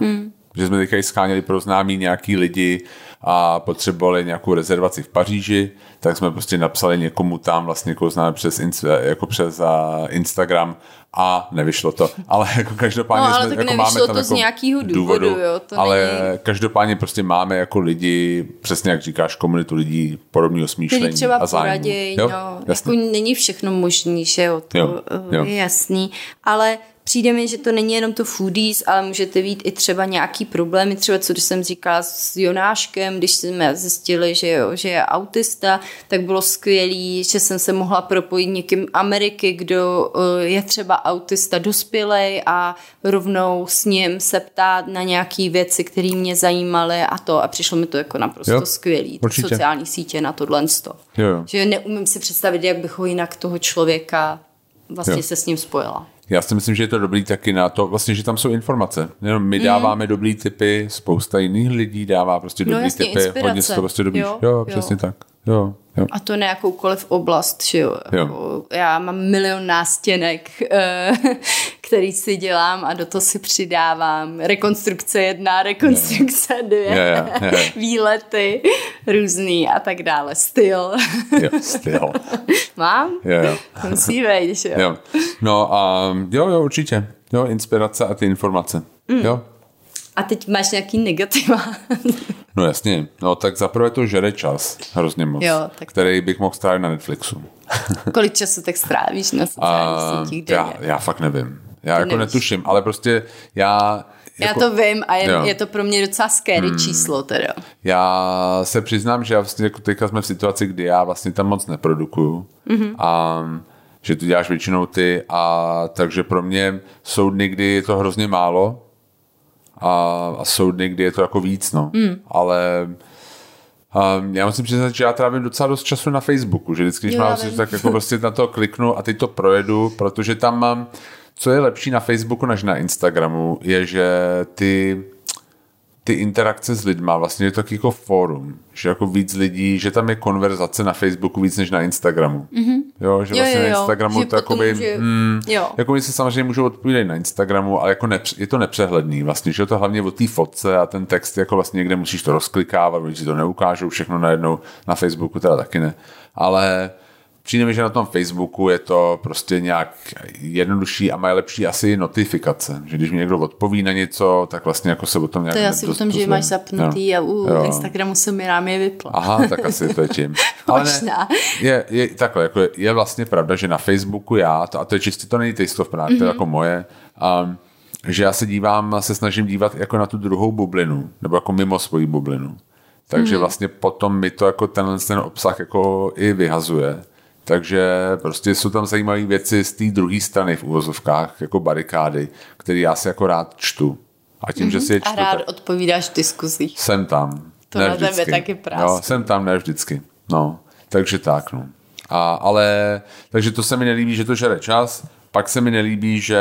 Hmm. Že jsme teďka i scháněli pro známí nějaký lidi a potřebovali nějakou rezervaci v Paříži, tak jsme prostě napsali někomu tam vlastně, koho známe přes, jako přes Instagram a nevyšlo to. Ale jako každopádně No, ale jsme, tak jako nevyšlo máme tam to jako z nějakýho důvodu, jo, to ale není- každopádně prostě máme jako lidi, přesně jak říkáš, komunitu lidí podobného smýšlení Který třeba a zájmu. poradějí, Jo, no, jako není všechno možný, že jo, to Jo, eh, jo. je jasný, ale přijde mi, že to není jenom to foodies, ale můžete být i třeba nějaký problémy, třeba co když jsem říkala s Jonáškem, když jsme zjistili, že, jo, že je autista, tak bylo skvělý, že jsem se mohla propojit někým Ameriky, kdo eh, je třeba autista dospělej a rovnou s ním se ptát na nějaké věci, které mě zajímaly a to a přišlo mi to jako naprosto Jo, skvělý. určitě. Sociální sítě na tohle. Jo, jo. Že neumím si představit, jak bych ho jinak toho člověka vlastně Jo. se s ním spojila. Já si myslím, že je to dobrý taky na to, vlastně, že tam jsou informace. Jenom my dáváme dobrý typy, spousta jiných lidí dává prostě. No dobrý jasně, typy, inspirace. hodně se to prostě dobrý. Jo, jo, jo. přesně tak. Jo, jo. A to ne jakoukoliv oblast, že jo. Jo. Já mám milion nástěnek, eh, který si dělám a do toho si přidávám rekonstrukce jedna, rekonstrukce dvě, Jo, jo, jo, jo. výlety různý a tak dále. Styl. jo styl. mám? Jo, jo. Musí být, že jo. jo. No a jo, jo, určitě. Jo, inspirace a ty informace. Mm. Jo. A teď máš nějaký negativa. No jasně. No tak zaprvé to žere čas hrozně moc, Jo, tak- který bych mohl strávit na Netflixu. Kolik času tak strávíš na sociálních sítích já, já fakt nevím. Já jako nevíš. netuším, ale prostě já... Já jako, to vím a je, Jo. je to pro mě docela scary hmm. číslo teda. Já se přiznám, že já vlastně jako teďka jsme v situaci, kdy já vlastně tam moc neprodukuju. Mhm. Mm-hmm. A že to děláš většinou ty a takže pro mě jsou dny, kdy je to hrozně málo a, a jsou dny, kdy je to jako víc, no. Mm. Ale a já musím přiznat, že já trávím docela dost času na Facebooku, že vždycky, když Jo, mám si tak jako prostě na to kliknu a teď to projedu, protože tam mám, co je lepší na Facebooku než na Instagramu, je, že ty ty interakce s lidma, vlastně je to taky jako fórum, že jako víc lidí, že tam je konverzace na Facebooku víc než na Instagramu. Mm-hmm. Jo, že Jo, vlastně jo, na jo, Instagramu že to jakoby, může- mm, jo. jako oni se samozřejmě můžou odpovídat na Instagramu, ale jako nepř, je to nepřehledný vlastně, že je to hlavně o té fotce a ten text jako vlastně někde musíš to rozklikávat, oni ti to neukážou všechno najednou, na Facebooku teda taky ne, ale Přijde mi, že na tom Facebooku je to prostě nějak jednodušší a mají lepší asi notifikace. Že když mi někdo odpoví na něco, tak vlastně jako se o tom nějak To je asi o tom, že máš zapnutý a u Jo. Instagramu se mi nám je vypla. Aha, tak asi to je tím. Ale ne, je, je, takhle, jako je, je vlastně pravda, že na Facebooku já, to, a to je čistě, to není Taste of Prague, mm-hmm. to je jako moje, um, že já se dívám, se snažím dívat jako na tu druhou bublinu, nebo jako mimo svoji bublinu. Takže mm. vlastně potom mi to jako tenhle ten obsah jako i vyhazuje. Takže prostě jsou tam zajímavé věci z té druhé strany v úvozovkách, jako barikády, které já si jako rád čtu. A tím, mm-hmm. že si je A čtu, rád tak odpovídáš v diskuzích. jsem tam. To ne na tebe taky práskne. Jo, jsem tam, ne vždycky. No, takže tak, no. A, ale, takže to se mi nelíbí, že to žere čas, pak se mi nelíbí, že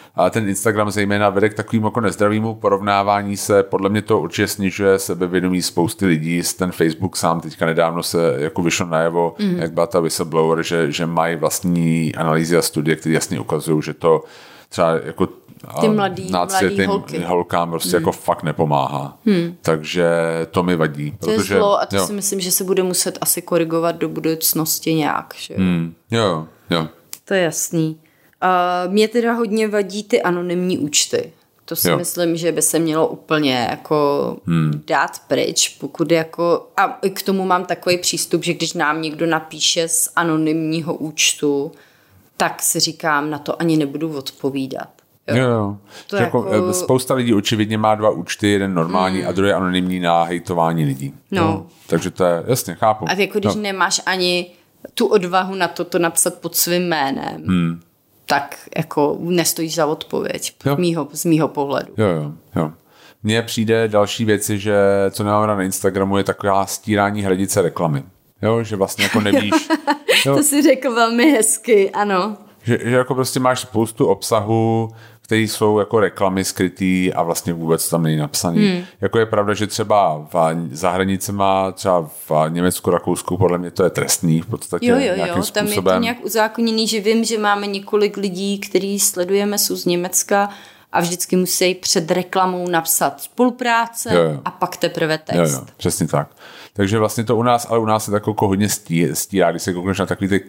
a ten Instagram zejména vede k takovému jako nezdravému porovnávání se. Podle mě to určitě snižuje sebevědomí spousty lidí. Ten Facebook sám teďka nedávno se jako vyšlo najevo, mm. jak byla ta whistleblower, že, že mají vlastní analýzy a studie, které jasně ukazují, že to třeba jako Ty mladý, mladý holky. holkám prostě hmm. jako fakt nepomáhá. Hmm. Takže to mi vadí. To protože, je zlo a to jo. si myslím, že se bude muset asi korigovat do budoucnosti nějak. Že? Hmm. Jo, jo. To je jasný. Uh, mě teda hodně vadí ty anonymní účty. To si jo. myslím, že by se mělo úplně jako hmm. dát pryč, pokud jako, a k tomu mám takový přístup, že když nám někdo napíše z anonymního účtu, tak si říkám, na to ani nebudu odpovídat. Jo, jo. jo. To jako... jako... Spousta lidí očividně má dva účty, jeden normální hmm. a druhý anonymní na hejtování lidí. No. no. Takže to je, jasně, chápu. A jako když no. nemáš ani tu odvahu na to, to napsat pod svým jménem, hmm tak jako nestojíš za odpověď jo. Mýho, z mýho pohledu. Jo, jo, jo. Mně přijde další věci, že co nemám na Instagramu, je taková stírání hradice reklamy. Jo, že vlastně jako nevíš. Jo. to si řekl velmi hezky, ano. Že, že jako prostě máš spoustu obsahu, které jsou jako reklamy skrytý a vlastně vůbec tam není napsaný. Hmm. Jako je pravda, že třeba v má třeba v Německu, Rakousku, podle mě to je trestný v podstatě Jo, jo, jo, tam je to nějak uzákoněný, že vím, že máme několik lidí, který sledujeme, jsou z Německa a vždycky musí před reklamou napsat spolupráce jo, jo. a pak teprve text. Jo, jo, přesně tak. Takže vlastně to u nás, ale u nás se tak jako hodně stí, stírá, když se koukneš na takový ty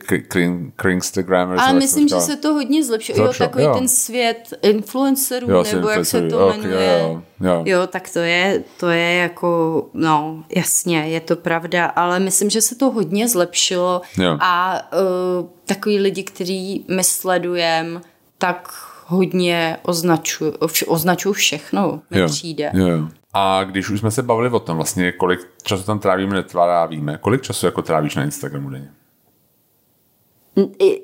Kringstagrammers. Ale myslím, že se to hodně zlepšilo. Jo, takový jo. ten svět influencerů, jo, nebo jak se to okay, jmenuje. Jo, jo. jo, tak to je, to je jako, no, jasně, je to pravda, ale myslím, že se to hodně zlepšilo jo. a uh, takový lidi, kteří my sledujeme, tak hodně označují označuj všechno, mi přijde. Jo. A když už jsme se bavili o tom, vlastně kolik času tam trávíme, netrávíme, kolik času jako trávíš na Instagramu denně?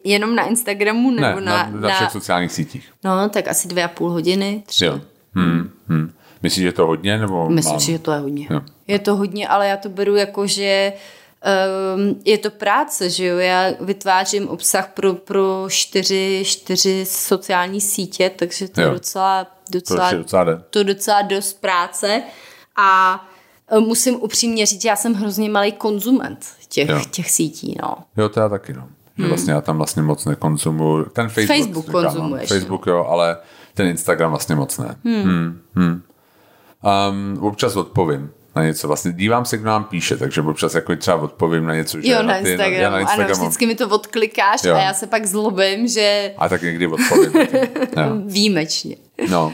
Jenom na Instagramu nebo ne, na, na, na, všech sociálních sítích? No, tak asi dvě a půl hodiny, tři. Jo. Hmm, hmm. Myslíš, že je to hodně? Nebo Myslím málo? že to je hodně. Jo. Je to hodně, ale já to beru jako, že um, je to práce, že jo? Já vytvářím obsah pro, pro čtyři, čtyři sociální sítě, takže to jo. je docela docela, docela to docela dost práce a e, musím upřímně říct, já jsem hrozně malý konzument těch, těch sítí. No. Jo, to já taky. No. Hmm. Vlastně já tam vlastně moc nekonzumuju. Ten Facebook, Facebook říkám, no. konzumuješ. Facebook jo, ale ten Instagram vlastně moc ne. Hmm. Hmm. Hmm. Um, občas odpovím na něco. Vlastně dívám se, kdo nám píše, takže občas jako třeba odpovím na něco. Že jo, na, ty, Instagramu. Já na Instagramu. Ano, vždycky mi to odklikáš jo. a já se pak zlobím, že... A tak někdy odpovím. Výjimečně. No.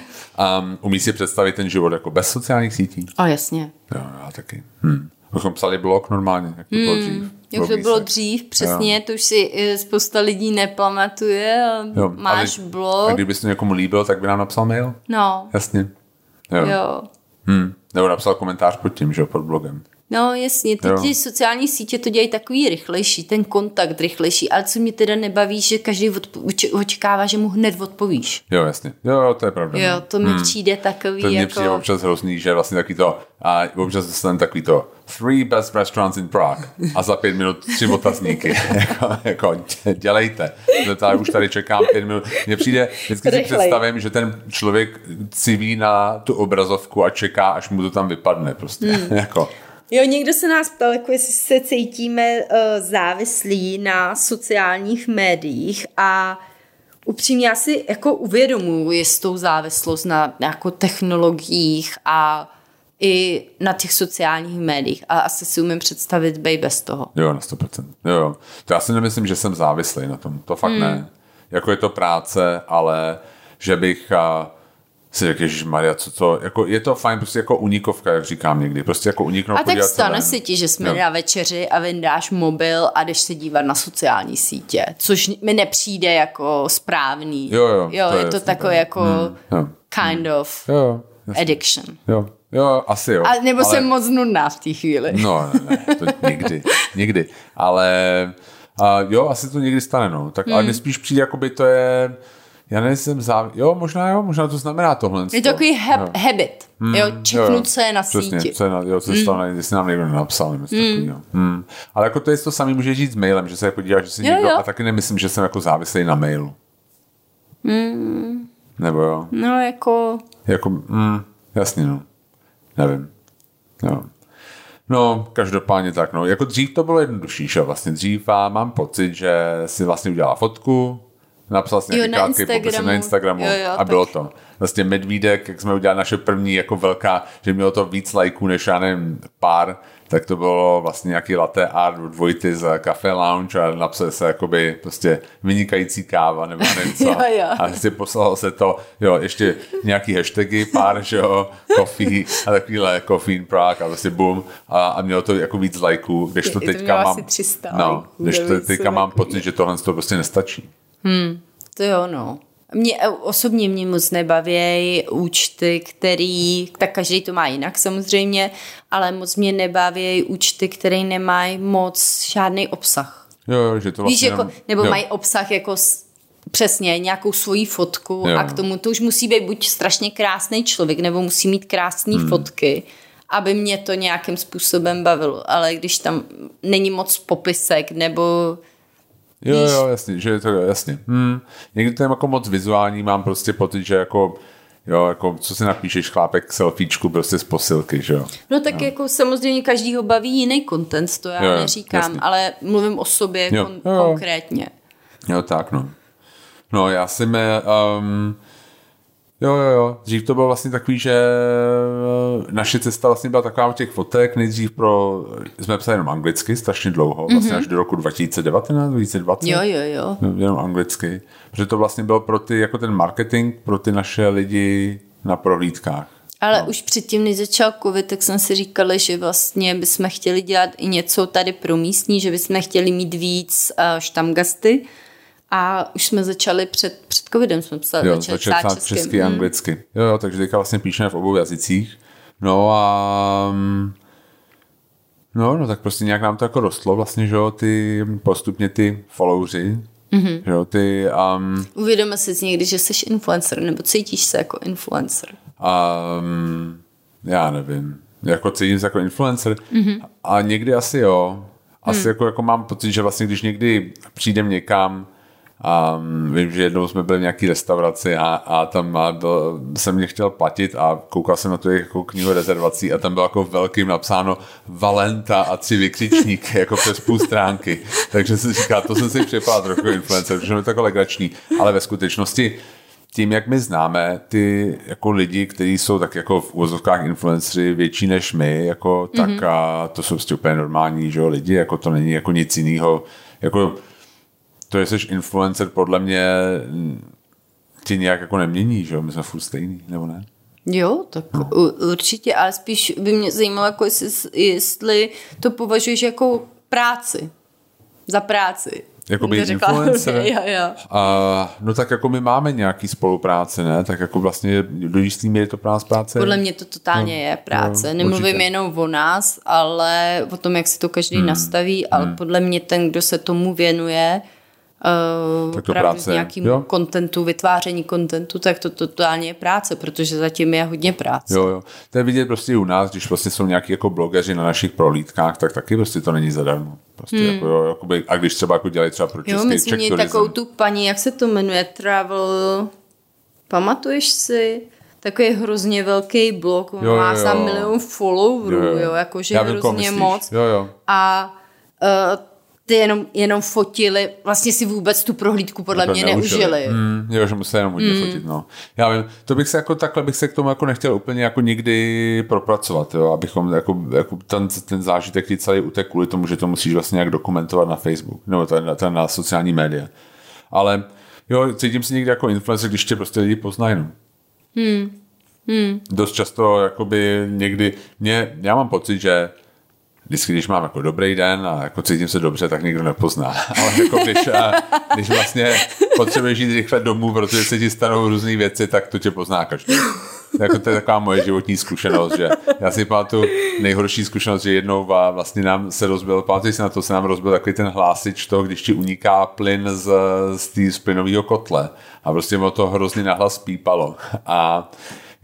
Um, umí si představit ten život jako bez sociálních sítí? A jasně. Jo, já taky. Hm. Bychom psali blog normálně, jak to bylo hmm. dřív. Jak to bylo dřív, přesně, jo. to už si eh, spousta lidí nepamatuje. Jo, máš ale, blog. A kdybys to někomu líbil, tak by nám napsal mail? No. Jasně. Jo. jo. Hm. Nebo napsal komentář pod tím, že pod blogem. No jasně, ty, ty sociální sítě to dělají takový rychlejší, ten kontakt rychlejší, ale co mě teda nebaví, že každý odpo- očekává, že mu hned odpovíš. Jo, jasně. Jo, jo to je pravda. Jo, no. to mi hmm. přijde takový to mě jako... přijde občas hrozný, že vlastně takový to, a občas dostanem takový to, three best restaurants in Prague a za pět minut tři otazníky. jako, jako, dělejte. Tady už tady čekám pět minut. Mně přijde, vždycky Rychlej. si představím, že ten člověk civí na tu obrazovku a čeká, až mu to tam vypadne prostě. Hmm. jako, Jo, někdo se nás ptal, jako jestli se cítíme uh, závislí na sociálních médiích a upřímně já si jako uvědomuji jistou závislost na jako technologiích a i na těch sociálních médiích a asi si umím představit bej bez toho. Jo, na 100%. Jo, jo. To já si nemyslím, že jsem závislý na tom. To fakt hmm. ne. Jako je to práce, ale že bych... Uh, si řekl, Maria, co to, jako, je to fajn, prostě jako unikovka, jak říkám někdy, prostě jako uniknout. A tak stane se ti, že jsme jo. na večeři a vyndáš mobil a jdeš se dívat na sociální sítě, což mi nepřijde jako správný. Jo, jo. Jo, to je, je to takové jako hmm, jo. kind hmm. of jo, addiction. Jo, jo, asi jo. A nebo ale... jsem moc nudná v té chvíli. No, ne, ne, to někdy, někdy, ale a jo, asi to někdy stane, no. Tak, hmm. ale mi spíš přijde, by to je já nejsem záv... Jo, možná jo, možná to znamená tohle. Je to takový hab- habit, mm, jo, čeknout se na Přesně, síti. Co je na, jo, co mm. stalo, jestli nám někdo nenapsal, nebo mm. mm. Ale jako to je to samé, může říct mailem, že se jako díváš, že si jo, někdo, jo. a taky nemyslím, že jsem jako závislý na mailu. Mm. Nebo jo? No, jako... Jako, mm, jasně, no. Nevím. Jo. No, každopádně tak, no. Jako dřív to bylo jednodušší, že vlastně dřív a mám pocit, že si vlastně udělala fotku, Napsal jsem nějaký Jo, na krátký popis Instagramu. na Instagramu Jo, jo, a tak- bylo to. Vlastně Medvídek, jak jsme udělali naše první jako velká, že mělo to víc lajků než já nevím, pár, tak to bylo vlastně nějaký latte art od Vojty z Café Lounge a napsal se jakoby prostě vynikající káva nebo nevím co. Jo, jo. A si poslalo se to, jo, ještě nějaký hashtagy, pár, že jo, coffee a takovýhle coffee in Prague a prostě boom a, a mělo to jako víc lajků, když to teďka mám, asi 300 no, když to teďka mám pocit, že tohle to prostě nestačí. To jo, no. Mě, osobně mě moc nebaví účty, který, tak každý to má jinak samozřejmě, ale moc mě nebaví účty, které nemají moc žádný obsah. Jo, jo, že to vlastně Víš, jako, jenom- nebo jo. mají obsah jako s- přesně nějakou svoji fotku Jo. a k tomu to už musí být buď strašně krásný člověk, nebo musí mít krásné hmm. fotky, aby mě to nějakým způsobem bavilo. Ale když tam není moc popisek, nebo Jo, Víš? jo, jasně, že je to jasně. Hmm. Někdy to je jako moc vizuální, mám prostě pocit, že jako Jo, jako co si napíšeš, chlápek selfiečku prostě z posilky, že jo. No tak jo. jako samozřejmě každýho baví jiný content, to já Jo, neříkám, jasně. ale mluvím o sobě Jo, kon- jo, jo. konkrétně. Jo, tak no. No, já jsem, eh, um, jo, jo, jo, dřív to bylo vlastně takový, že eh, naše cesta vlastně byla taková těch fotek, nejdřív pro, jsme psali jenom anglicky strašně dlouho, vlastně mm-hmm. až do roku 2019, 2020. Jo, jo, jo. No, jenom anglicky. Protože to vlastně bylo pro ty, jako ten marketing pro ty naše lidi na prohlídkách. Ale no. už předtím, než začal covid, tak jsme si říkali, že vlastně bychom chtěli dělat i něco tady pro místní, že bychom chtěli mít víc uh, štamgasty. A už jsme začali před, před covidem, jsme psali, Jo, začali začali psát česky. česky Mm. anglicky. Jo, jo, takže teďka vlastně píšeme v obou jazycích. No a mm, no, no tak prostě nějak nám to jako rostlo vlastně, že jo, ty postupně ty followři, Mhm. mm-hmm. že jo, ty um, Uvědomil jsi někdy, že jsi influencer, nebo cítíš se jako influencer. um, já nevím, jako cítím se jako influencer Mhm. mm-hmm. a někdy asi jo, asi mm. jako, jako mám pocit, že vlastně když někdy přijdem někam a vím, že jednou jsme byli v nějaký restauraci a, a tam a byl, jsem mě chtěl platit a koukal jsem na tu jako knihu rezervací a tam bylo jako velkým napsáno Valenta a tři vykřičníky jako přes půl stránky. Takže si říká, to jsem si připadal trochu influencer, protože je to jako legrační, ale ve skutečnosti tím, jak my známe ty jako lidi, kteří jsou tak jako v úvozovkách influenceri větší než my, jako, tak mm-hmm. a to jsou prostě úplně normální že jo, lidi, jako to není jako nic jiného. Jako, to, že jsi influencer, podle mě mm, ti nějak jako nemění, že jo? My jsme furt stejný, nebo ne? Jo, tak no. určitě, ale spíš by mě zajímalo, jako jestli, jestli to považuješ jako práci. Za práci. Jako být influencer? Jo, jo. A, no tak jako my máme nějaký spolupráce, ne? Tak jako vlastně do jistý míry to pro nás práce. Podle mě to totálně je práce. jo, Nemluvím určitě. jenom o nás, ale o tom, jak si to každý hmm. nastaví, ale hmm. podle mě ten, kdo se tomu věnuje, uh, Tak to opravdu práce nějakým Jo. kontentu, vytváření kontentu, tak to totálně je práce, protože zatím je hodně práce. Jo, jo. To je vidět prostě u nás, když vlastně jsou nějaký jako blogeři na našich prohlídkách, tak taky prostě to není zadarmo. Prostě hmm. jako, jo, jakoby, a když třeba jako dělají třeba pro Jo, český my jsme měli takovou tu paní, jak se to jmenuje, Travel, pamatuješ si? Takový hrozně velký blog, on Jo, má jo, sám jo. milion followerů, jo, jo. jakože Já vím, koho hrozně myslíš. moc. Jo, jo. A uh, ty jenom, jenom fotili, vlastně si vůbec tu prohlídku podle mě neužili. Hmm, jo, že museli jenom hodně hmm. fotit, no. Já vím, to bych se jako takhle bych se k tomu jako nechtěl úplně jako nikdy propracovat, jo, abychom jako, jako ten, ten zážitek ti celý utek kvůli tomu, že to musíš vlastně nějak dokumentovat na Facebook, nebo ten, ten na sociální média. Ale jo, cítím se někdy jako influencer, když tě prostě lidi poznají, no. Hmm. Hmm. Dost často jakoby někdy, mě, já mám pocit, že vždycky, když mám jako dobrý den a jako cítím se dobře, tak nikdo nepozná. Ale jako když, a, když vlastně potřebuješ jít rychle domů, protože se ti stanou různé věci, tak to tě pozná každý. Jako to je taková moje životní zkušenost, že já si pamatuju nejhorší zkušenost, že jednou vlastně nám se rozbil, pamatuji si na to, se nám rozbil takový ten hlásič to, když ti uniká plyn z, z, tý, z plynového kotle a prostě mu to hrozně nahlas pípalo a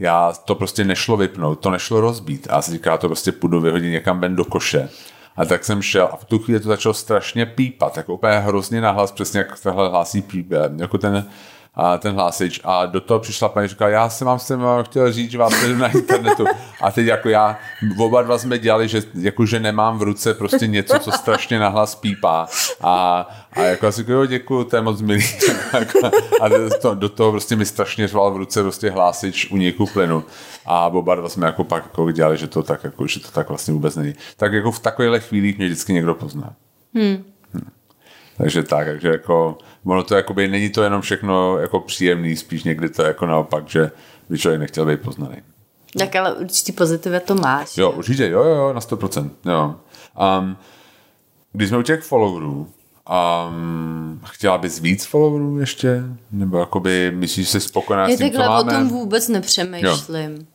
já to prostě nešlo vypnout, to nešlo rozbít a já si říká, to prostě půjdu vyhodit někam ven do koše. A tak jsem šel a v tu chvíli to začalo strašně pípat, jako úplně hrozně nahlas, přesně jak tohle hlásí píp, jako ten a ten hlásič a do toho přišla paní říká, já jsem vám jsem vám chtěl říct, že vás sleduju na internetu a teď jako já, oba dva jsme dělali, že, jako, že nemám v ruce prostě něco, co strašně nahlas pípá a, a jako asi jo, děkuju, to je moc milý a to, do toho prostě mi strašně řval v ruce prostě hlásič uniku plynu a oba dva jsme jako pak jako dělali, že to tak, jako, že to tak vlastně vůbec není. Tak jako v takovýchhle chvílích mě vždycky někdo pozná. Hmm. Takže tak, takže jako, ono to jakoby, není to jenom všechno jako příjemný, spíš někdy to je jako naopak, že by člověk nechtěl být poznaný. Tak ale určitě pozitivě to máš. Jo, určitě, jo, jo, jo, na 100%, jo. Um, když jsme u těch followerů, um, chtěla bys víc followerů ještě? Nebo jakoby myslíš, že jsi spokojená Já s tím, co takhle o máme? tom vůbec nepřemýšlím.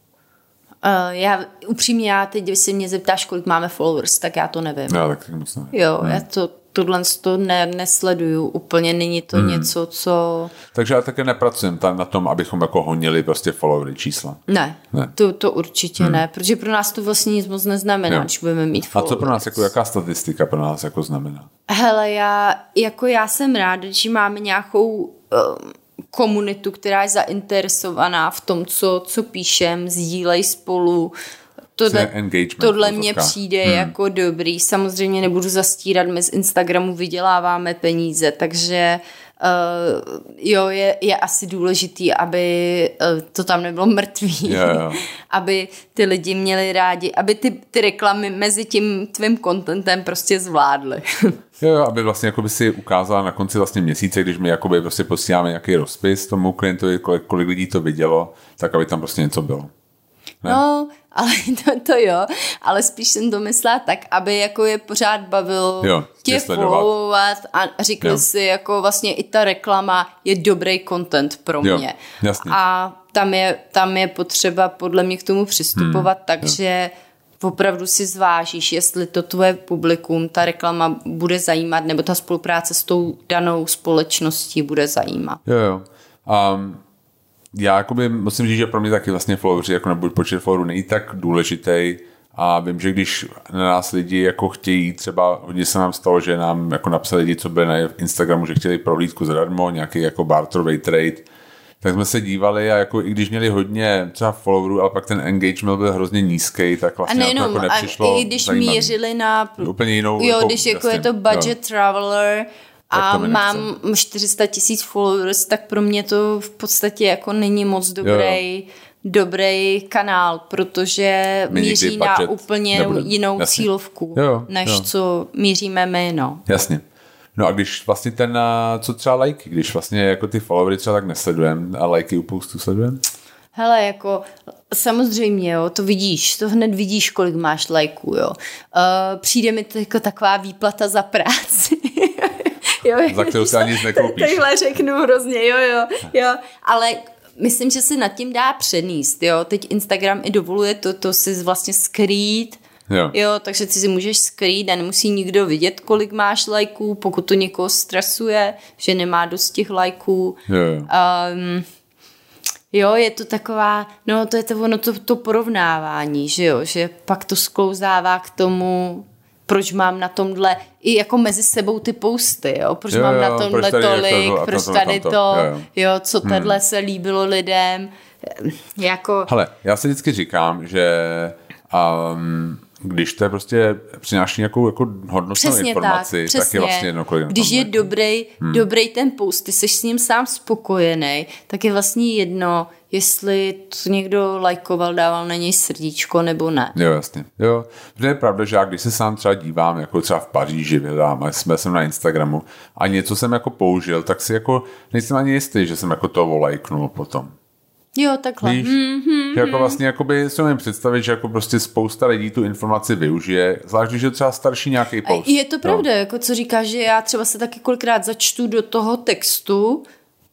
Uh, já upřímně, já teď, když se mě zeptáš, kolik máme followers, tak já to nevím. Já tak moc nevím. Jo, já to, tohle to ne, nesleduju úplně, není to hmm. něco, co... Takže já také nepracujem tam na tom, abychom jako honili prostě followery čísla. Ne, Ne. To, to určitě hmm. ne, protože pro nás to vlastně nic moc neznamená, Jo. když budeme mít A followers. co pro nás, jako jaká statistika pro nás jako znamená? Hele, já, jako já jsem ráda, že máme nějakou um, komunitu, která je zainteresovaná v tom, co, co píšem, sdílej spolu. Tohle, tohle mně přijde hmm. jako dobrý. Samozřejmě nebudu zastírat, my z Instagramu vyděláváme peníze, takže uh, jo, je, je asi důležitý, aby uh, to tam nebylo mrtvý. Jo, jo. aby ty lidi měli rádi, aby ty, ty reklamy mezi tím tvým contentem prostě zvládly. Jo, jo, aby vlastně jako by si ukázala na konci vlastně měsíce, když my jakoby prostě posíláme nějaký rozpis tomu klientovi, kolik, kolik lidí to vidělo, tak aby tam prostě něco bylo. Ne? No, ale to, to jo, ale spíš jsem to myslela tak, aby jako je pořád bavil Jo, tě followovat a řekli Jo. si jako vlastně i ta reklama je dobrý content pro Jo, mě. jasně. A tam je, tam je potřeba podle mě k tomu přistupovat, hmm, takže opravdu si zvážíš, jestli to tvoje publikum, ta reklama bude zajímat, nebo ta spolupráce s tou danou společností bude zajímat. Jo, jo. Um, já jakoby musím říct, že pro mě taky vlastně followers, jako nebo počet followerů není tak důležitý a vím, že když na nás lidi jako chtějí, třeba hodně se nám stalo, že nám jako napsali lidi, co byli na Instagramu, že chtěli prohlídku zadarmo, nějaký jako barterový trade, tak jsme se dívali a jako i když měli hodně třeba followerů, ale pak ten engagement byl hrozně nízký, tak A vlastně nám to nejenom, jako a nepřišlo i když zajímavý. mířili na Úplně jinou, Jo, jako, když jako jasně, je to jo. budget traveler a mám 400 tisíc followers, tak pro mě to v podstatě jako není moc dobrý, dobrý kanál, protože My míří na úplně nebudeme. jinou Jasně. cílovku, Jo, jo, než jo. co míříme my, no. Jasně. No a když vlastně ten, co třeba lajky, když vlastně jako ty followery třeba tak nesledujeme a lajky u postu sledujeme? Hele, jako samozřejmě, jo, to vidíš, to hned vidíš, kolik máš lajků, jo. Uh, přijde mi to jako taková výplata za práci. jo, Za kterou si ani nic nekoupíš. Takhle řeknu hrozně, jo, jo, jo, ale myslím, že se nad tím dá přenést, jo. Teď Instagram i dovoluje to, to si vlastně skrýt, Jo. Jo, takže ty si můžeš skrýt a nemusí nikdo vidět, kolik máš lajků, pokud to někoho stresuje, že nemá dost těch lajků. Jo, jo. Um, jo, je to taková, no to je to ono, to, to porovnávání, že jo, že pak to sklouzává k tomu, proč mám na tomhle, i jako mezi sebou ty posty, jo, proč Jo, mám jo, na proč tomhle tady je tolik, to proč to, to, tady tamto. to, Jo, jo. jo, co tenhle se líbilo lidem, jako... Hele, já si vždycky říkám, že um, když to je prostě přináší nějakou jako hodnotnou Přesně informaci, tak, přesně. tak je vlastně jedno, kolik Když je lajků. dobrý, hmm. dobrý ten post, ty jsi s ním sám spokojený, tak je vlastně jedno, jestli to někdo lajkoval, dával na něj srdíčko nebo ne. Jo, jasně. Jo, protože je pravda, že já když se sám třeba dívám, jako třeba v Paříži hledám, a jsme jsem na Instagramu a něco jsem jako použil, tak si jako nejsem ani jistý, že jsem jako to volajknul potom. Jo, takhle. Víš? Hmm. Že jako vlastně jakoby si umím představit, že jako prostě spousta lidí tu informaci využije, zvlášť když je třeba starší nějaký post. je to Jo. pravda, jako co říkáš, že já třeba se taky kolikrát začtu do toho textu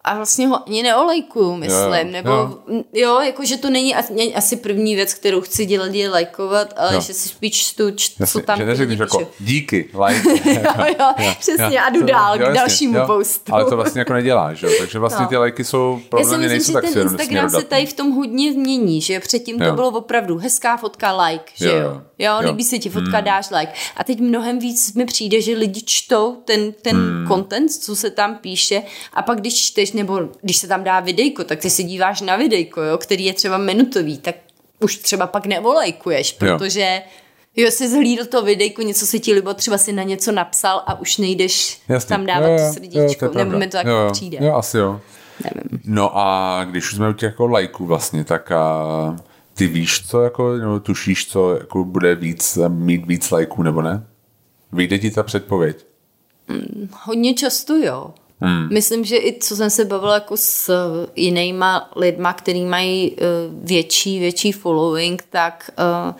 a vlastně ho ani neolejkuju, myslím, Jo, nebo jo. jo, jo jako že to není asi, první věc, kterou chci dělat, je lajkovat, ale Jo. že si spíš čtu, č- co tam že neřekneš jako díky, like. jo, jo, přesně, a jdu dál k dalšímu postu. Ale to vlastně jako neděláš, že? jo? takže vlastně No. ty lajky jsou Já pro si mě myslím, nejsou že tak ten směro- Instagram se tady v tom hodně změní, že předtím to Jo. bylo opravdu hezká fotka, like, že Jo, jo. jo. Jo, Jo. Hmm. líbí se ti fotka, dáš like. A teď mnohem víc mi přijde, že lidi čtou ten, ten Hmm. content, co se tam píše a pak když čteš, nebo když se tam dá videjko, tak ty si díváš na videjko, jo, který je třeba minutový, tak už třeba pak nevolajkuješ, protože jo, jsi zhlídl to videjko, něco se ti líbilo, třeba si na něco napsal a už nejdeš Jasný. tam dávat jo, jo, to srdíčko, jo, to nebo mi to tak jo, přijde. Jo, asi jo. Nevím. No a když už jsme u těch jako lajků vlastně, tak a ty víš, co jako, nebo tušíš, co jako bude víc, mít víc lajků, nebo ne? Vyjde ti ta předpověď? Mm, hodně často jo. Hmm. Myslím, že i co jsem se bavila jako s jinýma lidma, který mají uh, větší, větší following, tak uh,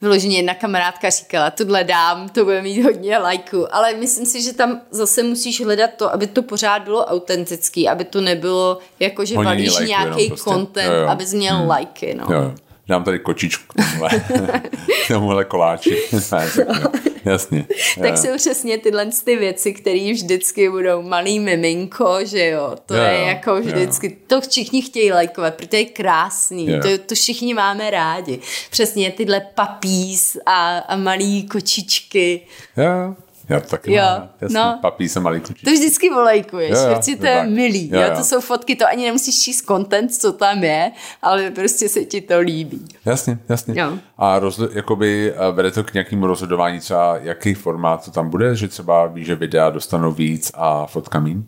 vyloženě jedna kamarádka říkala, tohle dám, to bude mít hodně lajků, ale myslím si, že tam zase musíš hledat to, aby to pořád bylo autentický, aby to nebylo jako, že valíš nějaký prostě. content, jo, jo. abys měl hmm. lajky, no. Jo, jo dám tady kočičku k tomuhle, tomuhle koláči. Jasně. tak jsou přesně tyhle ty věci, které vždycky budou malý miminko, že jo, to jo, je jako vždycky, jo. to všichni chtějí lajkovat, protože je krásný, to, to všichni máme rádi. Přesně tyhle papís a, a malý kočičky. Jo, já to taky jo, mám. Jasný, no, papí se malý klučí. To vždycky volejkuješ, jo, jo, to je milý. Jo, jo. jo, to jsou fotky, to ani nemusíš číst content, co tam je, ale prostě se ti to líbí. Jasně, jasně. Jo. A rozli, jakoby vede to k nějakému rozhodování třeba, jaký formát to tam bude, že třeba víš, že videa dostanou víc a fotka míň?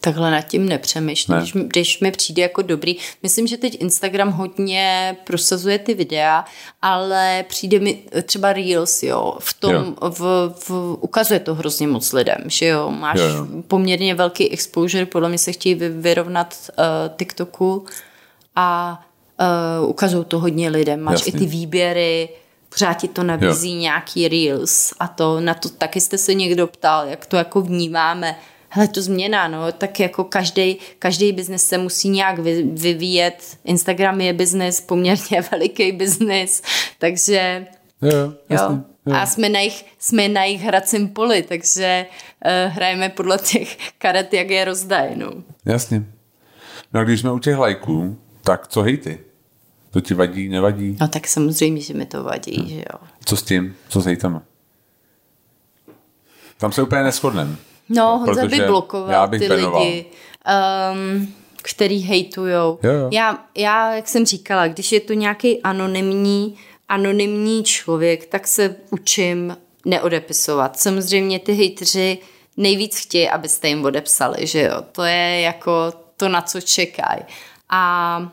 Takhle nad tím nepřemýšlím, ne. když, když mi přijde jako dobrý. Myslím, že teď Instagram hodně prosazuje ty videa, ale přijde mi třeba Reels, jo, v tom, jo. V, v, ukazuje to hrozně moc lidem, že jo, máš jo, jo. poměrně velký exposure, podle mě se chtějí vyrovnat uh, TikToku a uh, ukazují to hodně lidem, máš Jasný. i ty výběry, pořád ti to nabízí jo. nějaký Reels a to, na to taky jste se někdo ptal, jak to jako vnímáme, hele, to změna, no, tak jako každý, každý biznes se musí nějak vyvíjet. Instagram je biznes, poměrně veliký biznes, takže jo, jasný, jo. Jo. A jsme na jich, jsme na jich hracím poli, takže uh, hrajeme podle těch karet, jak je rozdají. No. Jasně. No a když jsme u těch lajků, tak co hejty? To ti vadí, nevadí? No tak samozřejmě, že mi to vadí, no. že jo. Co s tím? Co s hejtama? Tam se úplně neschodneme. No, Honza by blokoval ty benoval. lidi, um, který hejtujou. Jo, jo. Já, já, jak jsem říkala, když je to nějaký anonymní, anonymní člověk, tak se učím neodepisovat. Samozřejmě ty hejtři nejvíc chtějí, abyste jim odepsali, že jo. To je jako to, na co čekají. A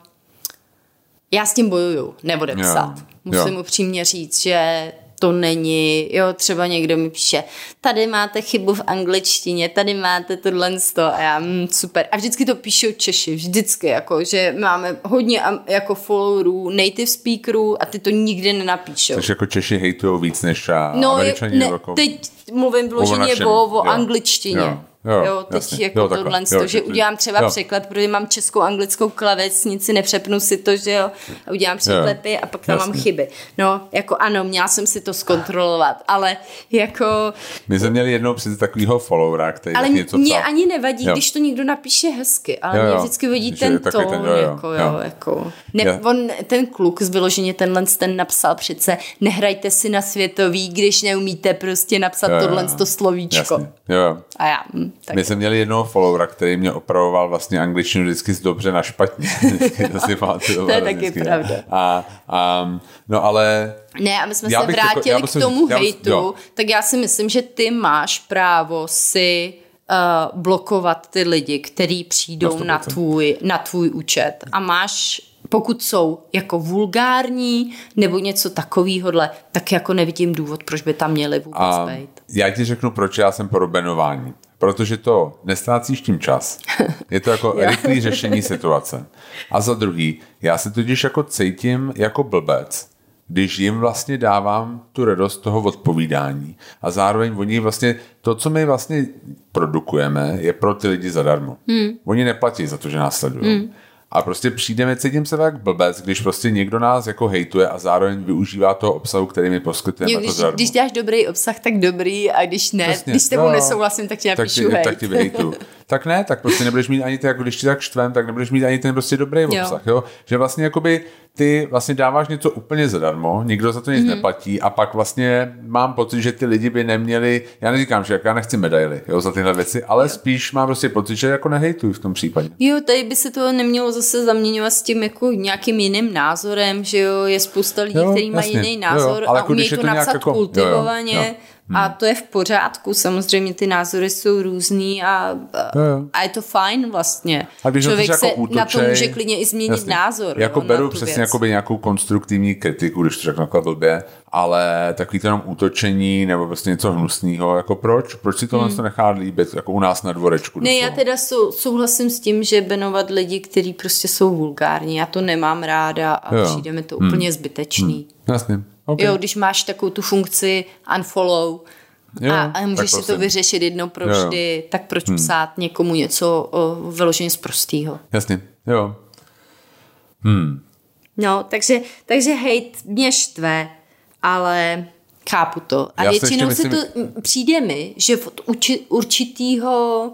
já s tím bojuju, neodepsat. Jo. Musím jo. upřímně říct, že to není, jo, třeba někdo mi píše, tady máte chybu v angličtině, tady máte tohle a já, mm, super. A vždycky to píšou Češi, vždycky, jako, že máme hodně jako followerů, native speakerů a ty to nikdy nenapíšou. Takže jako Češi hejtujou víc než no, američani? Ne, jako... teď mluvím vloženě o, o, o angličtině. Jo. Jo, jo teď jasně. jako jo, tohle, jo, že udělám třeba jo. překlep, protože mám českou anglickou klavesnici, nepřepnu si to, že jo, a udělám překlepy jo. a pak tam jasně. mám chyby. No, jako ano, měla jsem si to zkontrolovat, ale jako... My jsme měli jednou před takového followera, který ale něco mě psal. ani nevadí, jo. když to někdo napíše hezky, ale jo, jo. mě vždycky vadí ten tón, ten, jo, jo. jako, jo, jo. jako. Ne, on, ten kluk z vyloženě tenhle ten napsal přece, nehrajte si na světový, když neumíte prostě napsat jo, tohle to slovíčko. Jasně. Jo. A já, hm, tak. My jsme měli jednoho followera, který mě opravoval vlastně angličtinu vždycky z dobře na špatně. to si to je taky vždycky. pravda. A, a, no ale... Ne, a my jsme se vrátili jako, k tomu já hejtu, jo. tak já si myslím, že ty máš právo si uh, blokovat ty lidi, kteří přijdou na tvůj, na tvůj účet a máš pokud jsou jako vulgární nebo něco takovýhodle, tak jako nevidím důvod, proč by tam měli vůbec a být. Já ti řeknu, proč já jsem pro benování protože to nestrácíš tím čas. Je to jako rychlé řešení situace. A za druhý, já se totiž jako cítím jako blbec, když jim vlastně dávám tu radost toho odpovídání a zároveň oni vlastně, to, co my vlastně produkujeme, je pro ty lidi zadarmo. Hmm. Oni neplatí za to, že nás sledují. Hmm. A prostě přijdeme, cítím se tak blbec, když prostě někdo nás jako hejtuje a zároveň využívá toho obsahu, který mi poskytujeme jo, když, jako když děláš dobrý obsah, tak dobrý a když ne, Přesně, když s tebou no, nesouhlasím, tak ti napíšu tak hejt. Tak ti tak ne, tak prostě nebudeš mít ani ty, jako když ti tak štvem, tak nebudeš mít ani ten prostě dobrý obsah, jo. jo? Že vlastně jakoby ty vlastně dáváš něco úplně zadarmo, nikdo za to nic mm. neplatí a pak vlastně mám pocit, že ty lidi by neměli, já neříkám, že já nechci medaily jo, za tyhle věci, ale jo. spíš mám prostě pocit, že jako nehejtuju v tom případě. Jo, tady by se to nemělo zase zaměňovat s tím jako nějakým jiným názorem, že jo, je spousta lidí, kteří mají jiný názor jo, ale a jako umějí to, to napsat jako, kultivovaně. Jo, jo, jo. Hmm. A to je v pořádku, samozřejmě ty názory jsou různý a, a, a je to fajn vlastně. A když Člověk se jako útočej, na to může klidně i změnit jasně. názor. Jako jo, beru přesně jakoby nějakou konstruktivní kritiku, když to řeknu takhle blbě, ale takový to jenom útočení nebo prostě něco hnusného, jako proč? Proč si hmm. to nechá líbit, jako u nás na dvorečku? Ne, já teda sou, souhlasím s tím, že benovat lidi, kteří prostě jsou vulgární, já to nemám ráda a jo. přijde mi to hmm. úplně zbytečný. Hmm. Jasně. Okay. Jo, když máš takovou tu funkci unfollow jo, a, a můžeš si to vyřešit jednou pro vždy, jo. tak proč hmm. psát někomu něco o, vyloženě z prostýho? Jasně, jo. Hmm. No, takže, takže hejt mě štve, ale chápu to. A Já většinou se, myslím... to přijde mi, že od určitýho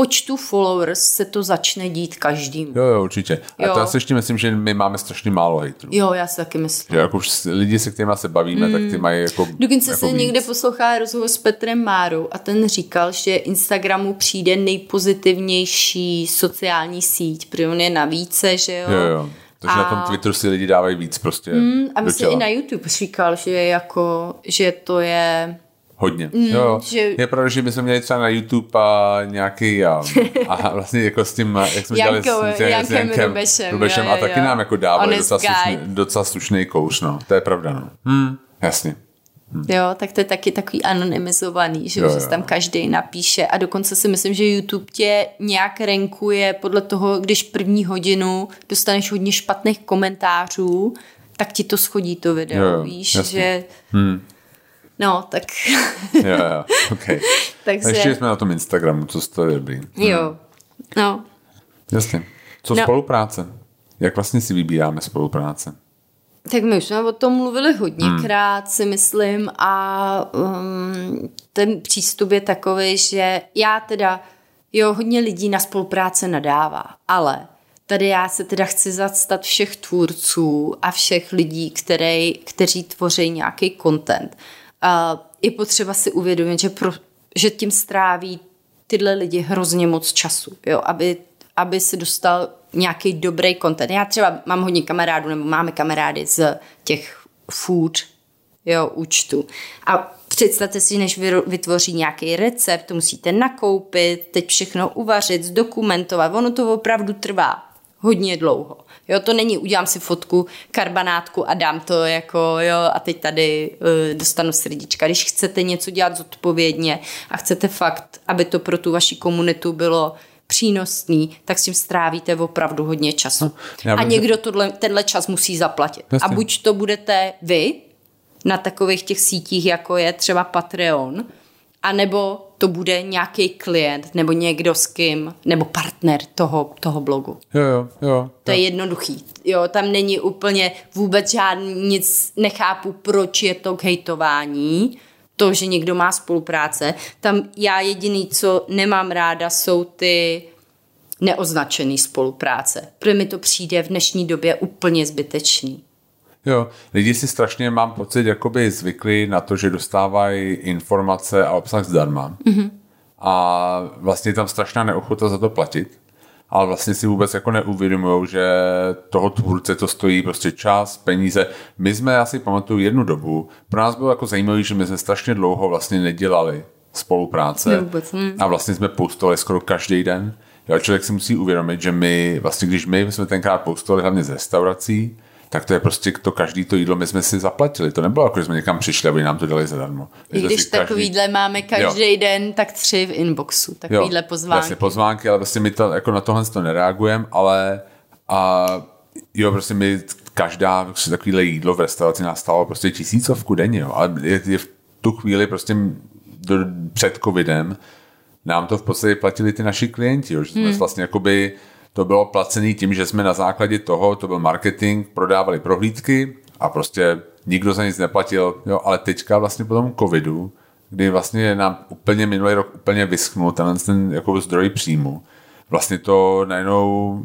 počtu followers se to začne dít každým. Jo, jo, určitě. A jo. to já si ještě myslím, že my máme strašně málo hejtrů. Jo, já si taky myslím. Že jako už lidi, se kterými se bavíme, mm. tak ty mají jako Dokonce jako se někde poslouchá rozhovor s Petrem Márou a ten říkal, že Instagramu přijde nejpozitivnější sociální síť, protože on je na více, že jo. Jo, jo. Takže a... na tom Twitteru si lidi dávají víc prostě mm, A myslím i na YouTube říkal, že jako, že to je Hodně. Mm, jo, že... Je pravda, že bychom měli třeba na YouTube a nějaký a, a vlastně jako s tím, jak jsme dělali s, Jankem, s Jankem Rubešem, Rubešem jo, a taky jo. nám jako dávali docela slušný, docela slušný kouš, no. To je pravda, no. Hmm, jasně. Hmm. Jo, tak to je taky takový anonymizovaný, že, jo, že tam každý napíše a dokonce si myslím, že YouTube tě nějak renkuje podle toho, když první hodinu dostaneš hodně špatných komentářů, tak ti to schodí to video, jo, víš, jasně. že... Hmm No, tak... jo, jo, ok. Takže... Ještě jsme na tom Instagramu, co to je dobrý. Jo, no. Jasně. Co no. spolupráce? Jak vlastně si vybíráme spolupráce? Tak my už jsme o tom mluvili hodněkrát, hmm. si myslím, a um, ten přístup je takový, že já teda, jo, hodně lidí na spolupráce nadává, ale tady já se teda chci zastat všech tvůrců a všech lidí, který, kteří tvoří nějaký content je potřeba si uvědomit, že, pro, že tím stráví tyhle lidi hrozně moc času, jo, aby, aby si dostal nějaký dobrý content. Já třeba mám hodně kamarádů, nebo máme kamarády z těch food jo, účtu. A představte si, než vytvoří nějaký recept, to musíte nakoupit, teď všechno uvařit, zdokumentovat. Ono to opravdu trvá hodně dlouho. Jo, to není, udělám si fotku, karbanátku a dám to jako, jo, a teď tady uh, dostanu srdíčka. Když chcete něco dělat zodpovědně a chcete fakt, aby to pro tu vaši komunitu bylo přínosný, tak s tím strávíte opravdu hodně času. No, a někdo tohle, tenhle čas musí zaplatit. Jasně. A buď to budete vy na takových těch sítích, jako je třeba Patreon, anebo to bude nějaký klient nebo někdo s kým, nebo partner toho, toho blogu. Jo, jo, jo. To jo. je jednoduchý. Jo, tam není úplně vůbec žádný, nic nechápu, proč je to k hejtování, to, že někdo má spolupráce. Tam já jediný, co nemám ráda, jsou ty neoznačený spolupráce. Protože mi to přijde v dnešní době úplně zbytečný. Jo, lidi si strašně, mám pocit, jakoby zvykli na to, že dostávají informace a obsah zdarma. Mm-hmm. A vlastně tam strašná neochota za to platit. Ale vlastně si vůbec jako neuvědomují, že toho tvůrce to stojí prostě čas, peníze. My jsme, asi pamatuju jednu dobu, pro nás bylo jako zajímavé, že my jsme strašně dlouho vlastně nedělali spolupráce. Vůbec, hm. A vlastně jsme postovali skoro každý den. Jo, člověk si musí uvědomit, že my, vlastně když my jsme tenkrát postovali hlavně z restaurací, tak to je prostě to každý to jídlo, my jsme si zaplatili. To nebylo jako, že jsme někam přišli, aby nám to dali zadarmo. I když každý... takovýhle máme každý jo. den, tak tři v inboxu, takovýhle jo, pozvánky. Vlastně pozvánky, ale prostě my to, jako na tohle to nereagujeme, ale a jo, prostě my každá prostě takovýhle jídlo v restauraci nás stalo prostě tisícovku denně, jo. ale je, je v tu chvíli prostě do, před covidem nám to v podstatě platili ty naši klienti, jo, že jsme hmm. vlastně jakoby to bylo placený tím, že jsme na základě toho, to byl marketing, prodávali prohlídky a prostě nikdo za nic neplatil, jo, ale teďka vlastně po tom covidu kdy vlastně nám úplně minulý rok úplně vyschnul tenhle ten jako zdroj příjmu, vlastně to najednou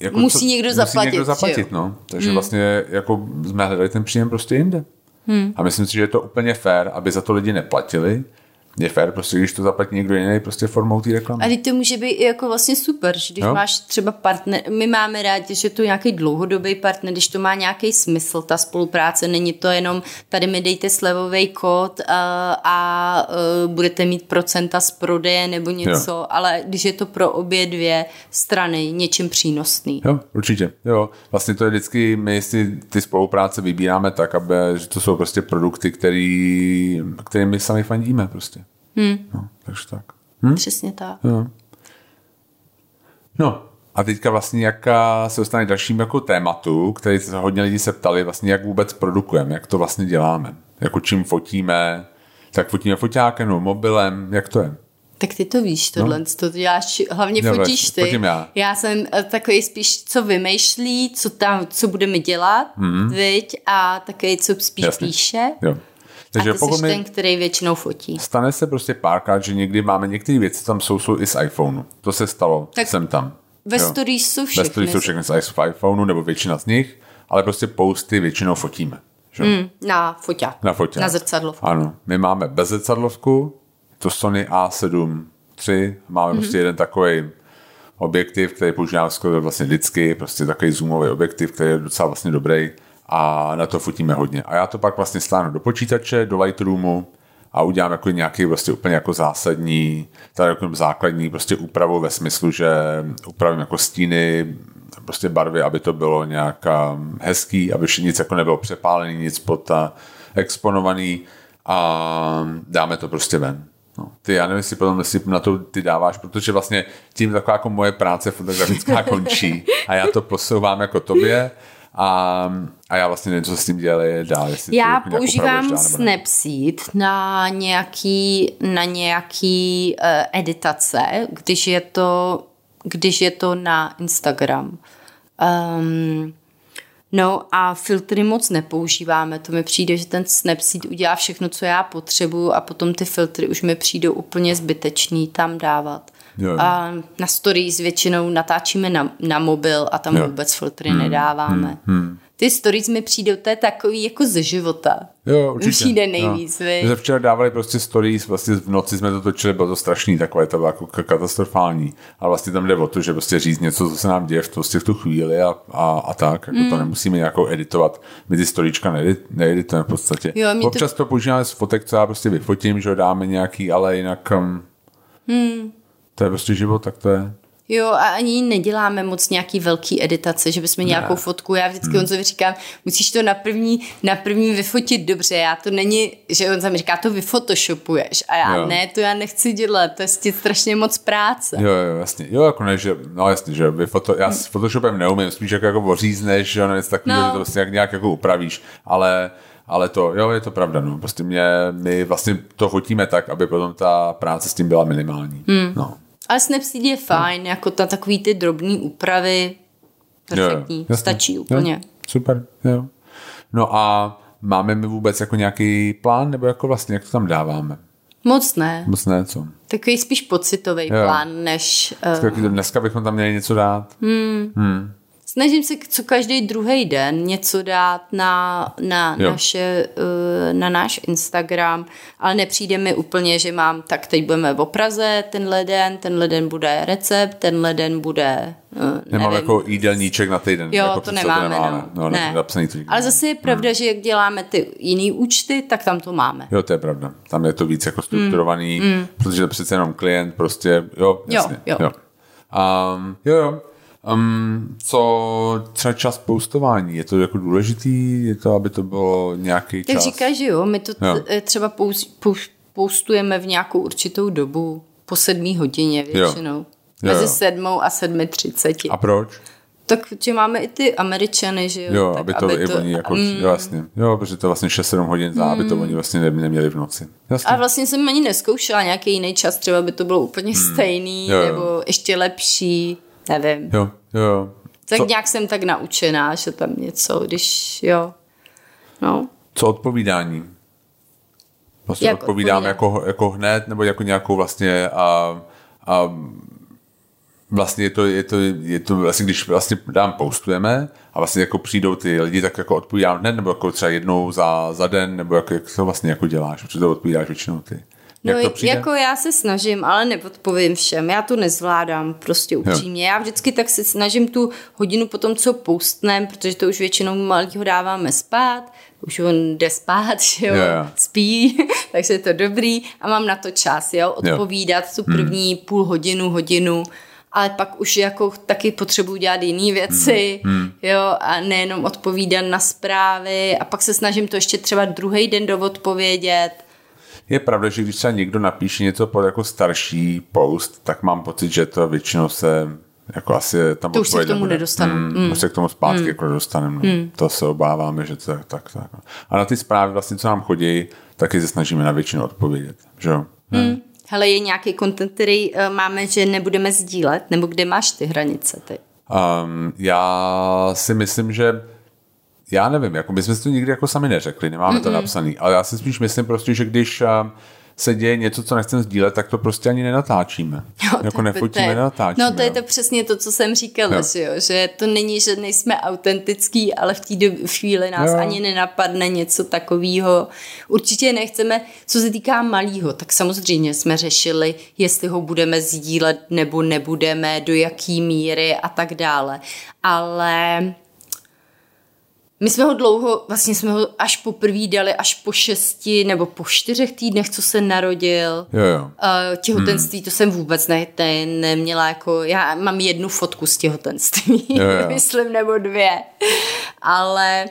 jako musí co, někdo musí zaplatit. někdo zaplatit, no. Takže hmm. vlastně jako jsme hledali ten příjem prostě jinde. Hmm. A myslím si, že je to úplně fér, aby za to lidi neplatili, je fér, prostě když to zaplatí někdo jiný, prostě formou té reklamy. A to může být jako vlastně super, že když jo? máš třeba partner, my máme rádi, že to je nějaký dlouhodobý partner, když to má nějaký smysl, ta spolupráce, není to jenom tady mi dejte slevový kód a, a, a budete mít procenta z prodeje nebo něco, jo. ale když je to pro obě dvě strany něčím přínosný. Jo, určitě. Jo, vlastně to je vždycky, my si ty spolupráce vybíráme tak, aby, že to jsou prostě produkty, který, který my sami fandíme prostě. Hmm. No, takže tak. Hm? Přesně tak. No. no, a teďka vlastně jak se dostane dalším jako tématu, který se hodně lidí se ptali, vlastně jak vůbec produkujeme, jak to vlastně děláme. Jako čím fotíme, tak fotíme foťákem nebo mobilem, jak to je? Tak ty to víš, tohle, no. to děláš, hlavně no, fotíš ty. Fotím já. já jsem eh, takový spíš, co vymýšlí, co tam, co budeme dělat, mm-hmm. viď, a takový, co spíš Jasně. píše. Jo. Takže a ty pokud jsi ten, který většinou fotí. Stane se prostě párkrát, že někdy máme některé věci, tam jsou, jsou i z iPhoneu. To se stalo, tak jsem tam. Ve stories jsou všechny. Ve stories jsou všechny z iPhoneu, nebo většina z nich, ale prostě posty většinou fotíme. Že? Mm, na foťák. Na foťák. Na zrcadlovku. Ano. My máme bez zrcadlovku, to Sony A7 III, máme mm-hmm. prostě jeden takový objektiv, který používám skoro vlastně vždycky, prostě takový zoomový objektiv, který je docela vlastně dobrý a na to fotíme hodně. A já to pak vlastně stáhnu do počítače, do Lightroomu a udělám jako nějaký prostě úplně jako zásadní, tady jako základní prostě úpravu ve smyslu, že upravím jako stíny, prostě barvy, aby to bylo nějak hezký, aby nic jako nebylo přepálený, nic pod exponovaný a dáme to prostě ven. No, ty, já nevím, jestli potom jestli na to ty dáváš, protože vlastně tím taková jako moje práce fotografická končí a já to posouvám jako tobě a, a já vlastně nevím, co s tím dělali dál. Já používám Snapseed na nějaký, na nějaký uh, editace, když je to, když je to na Instagram. Um, No a filtry moc nepoužíváme, to mi přijde, že ten Snapseed udělá všechno, co já potřebuju a potom ty filtry už mi přijdou úplně zbytečný tam dávat. Jo. A na stories většinou natáčíme na, na mobil a tam jo. vůbec filtry hmm. nedáváme. Hmm. Hmm ty stories mi přijdou, to je takový jako ze života. Jo, určitě. Přijde nejvíc, jo. My jsme včera dávali prostě stories, vlastně v noci jsme to točili, bylo to strašný, takové to bylo jako katastrofální. A vlastně tam jde o to, že prostě říct něco, co se nám děje v, prostě v tu chvíli a, a, a tak. Jako mm. to nemusíme nějakou editovat. My ty storička needit, needitujeme v podstatě. Jo, Občas to... to používáme z fotek, co já prostě vyfotím, že dáme nějaký, ale jinak um, mm. To je prostě život, tak to je. Jo, a ani neděláme moc nějaký velký editace, že bychom ne. nějakou fotku, já vždycky hmm. Honzovi říkám, musíš to na první, na první vyfotit dobře, já to není, že on mi říká, to vyfotoshopuješ a já jo. ne, to já nechci dělat, to je strašně moc práce. Jo, jo, jasně, jo, jako ne, že, no jasně, že vyfoto, já s Photoshopem neumím, spíš jako, jako ořízneš, že něco takového, no. že to vlastně nějak, nějak jako upravíš, ale ale to, jo, je to pravda, no. Prostě mě, my vlastně to fotíme tak, aby potom ta práce s tím byla minimální. Hmm. No. Ale Snapseed je fajn, no. jako ta takový ty drobné úpravy, perfektní, jo, stačí úplně. Jo, super, jo. No a máme my vůbec jako nějaký plán, nebo jako vlastně, jak to tam dáváme? Moc ne. Moc ne, co? Takový spíš pocitový plán, než... Uh... Dneska bychom tam měli něco dát. Hmm. Hmm snažím se co každý druhý den něco dát na, na, naše, eh, na náš Instagram, ale nepřijde mi úplně, že mám, tak teď budeme v Praze tenhle den, tenhle den bude recept, tenhle den bude Uh, Nemám jako jídelníček na týden. Jo, jako to nemáme. nemáme. No. No, ne. Napsaný to Ale zase je pravda, hmm. že jak děláme ty jiný účty, tak tam to máme. Jo, to je pravda. Tam je to víc jako strukturovaný, mm. protože to přece jenom klient prostě, jo, jasně. Jo, jo. Jo, um, jo, jo. Um, co třeba čas postování, je to jako důležitý, je to, aby to bylo nějaký čas? Tak říkáš, že jo, my to jo. Třeba postujeme v nějakou určitou dobu, po sedmý hodině většinou. Jo. Mezi jo. sedmou a sedmi třiceti. A proč? Tak, že máme i ty Američany, že jo? Jo, tak aby to, aby to oni jako, mm. jo, vlastně, jo, protože to vlastně 6-7 hodin za, mm. aby to mm. oni vlastně neměli v noci. Jasně. A vlastně jsem ani neskoušela nějaký jiný čas, třeba by to bylo úplně mm. stejný, jo, jo. nebo ještě lepší. Nevím. Jo, jo. Tak Co? nějak jsem tak naučená, že tam něco, když jo. No. Co odpovídání? Vlastně Jak odpovídám jako, jako hned, nebo jako nějakou vlastně a, a vlastně je to, je to, je to vlastně, když vlastně dám postujeme a vlastně jako přijdou ty lidi, tak jako odpovídám hned, nebo jako třeba jednou za, za den, nebo jako, jak to vlastně jako děláš, protože to odpovídáš většinou ty. Jak No, to přijde? jako já se snažím, ale neodpovím všem. Já to nezvládám, prostě upřímně. Já vždycky tak se snažím tu hodinu po tom, co postnem, protože to už většinou malýho dáváme spát, už on jde spát, že jo, Jo, jo. spí, takže je to dobrý a mám na to čas, jo, odpovídat tu první Hmm. půl hodinu, hodinu, ale pak už jako taky potřebuji dělat jiné věci, Hmm. jo, a nejenom odpovídat na zprávy a pak se snažím to ještě třeba druhý den doodpovědět, Je pravda, že když třeba někdo napíše něco pod jako starší post, tak mám pocit, že to většinou se jako asi tam To už se k tomu nedostanu. Mm, Už se k tomu zpátky mm. jako dostaneme. No. To se obáváme, že to tak, tak. no. A na ty zprávy vlastně, co nám chodí, taky se snažíme na většinu odpovědět. Že jo? Hmm. Hele, je nějaký content, který uh, máme, že nebudeme sdílet? Nebo kde máš ty hranice ty? Um, já si myslím, že já nevím, jako my jsme si to nikdy jako sami neřekli, nemáme Mm-mm. to napsaný, ale já si spíš myslím prostě, že když um, se děje něco, co nechceme sdílet, tak to prostě ani nenatáčíme. Jo, jako nefotíme, to. No to je to přesně to, co jsem říkala, Jo. že, jo, že to není, že nejsme autentický, ale v té chvíli nás Jo. ani nenapadne něco takového. Určitě nechceme, co se týká malýho, tak samozřejmě jsme řešili, jestli ho budeme sdílet nebo nebudeme, do jaký míry a tak dále. Ale my jsme ho dlouho, vlastně jsme ho až poprvé dali až po šesti nebo po čtyřech týdnech, co se narodil. Jo, jo. Uh, těhotenství, hmm. to jsem vůbec ne, ne, neměla jako, já mám jednu fotku z těhotenství, Jo, jo. myslím, nebo dvě, ale,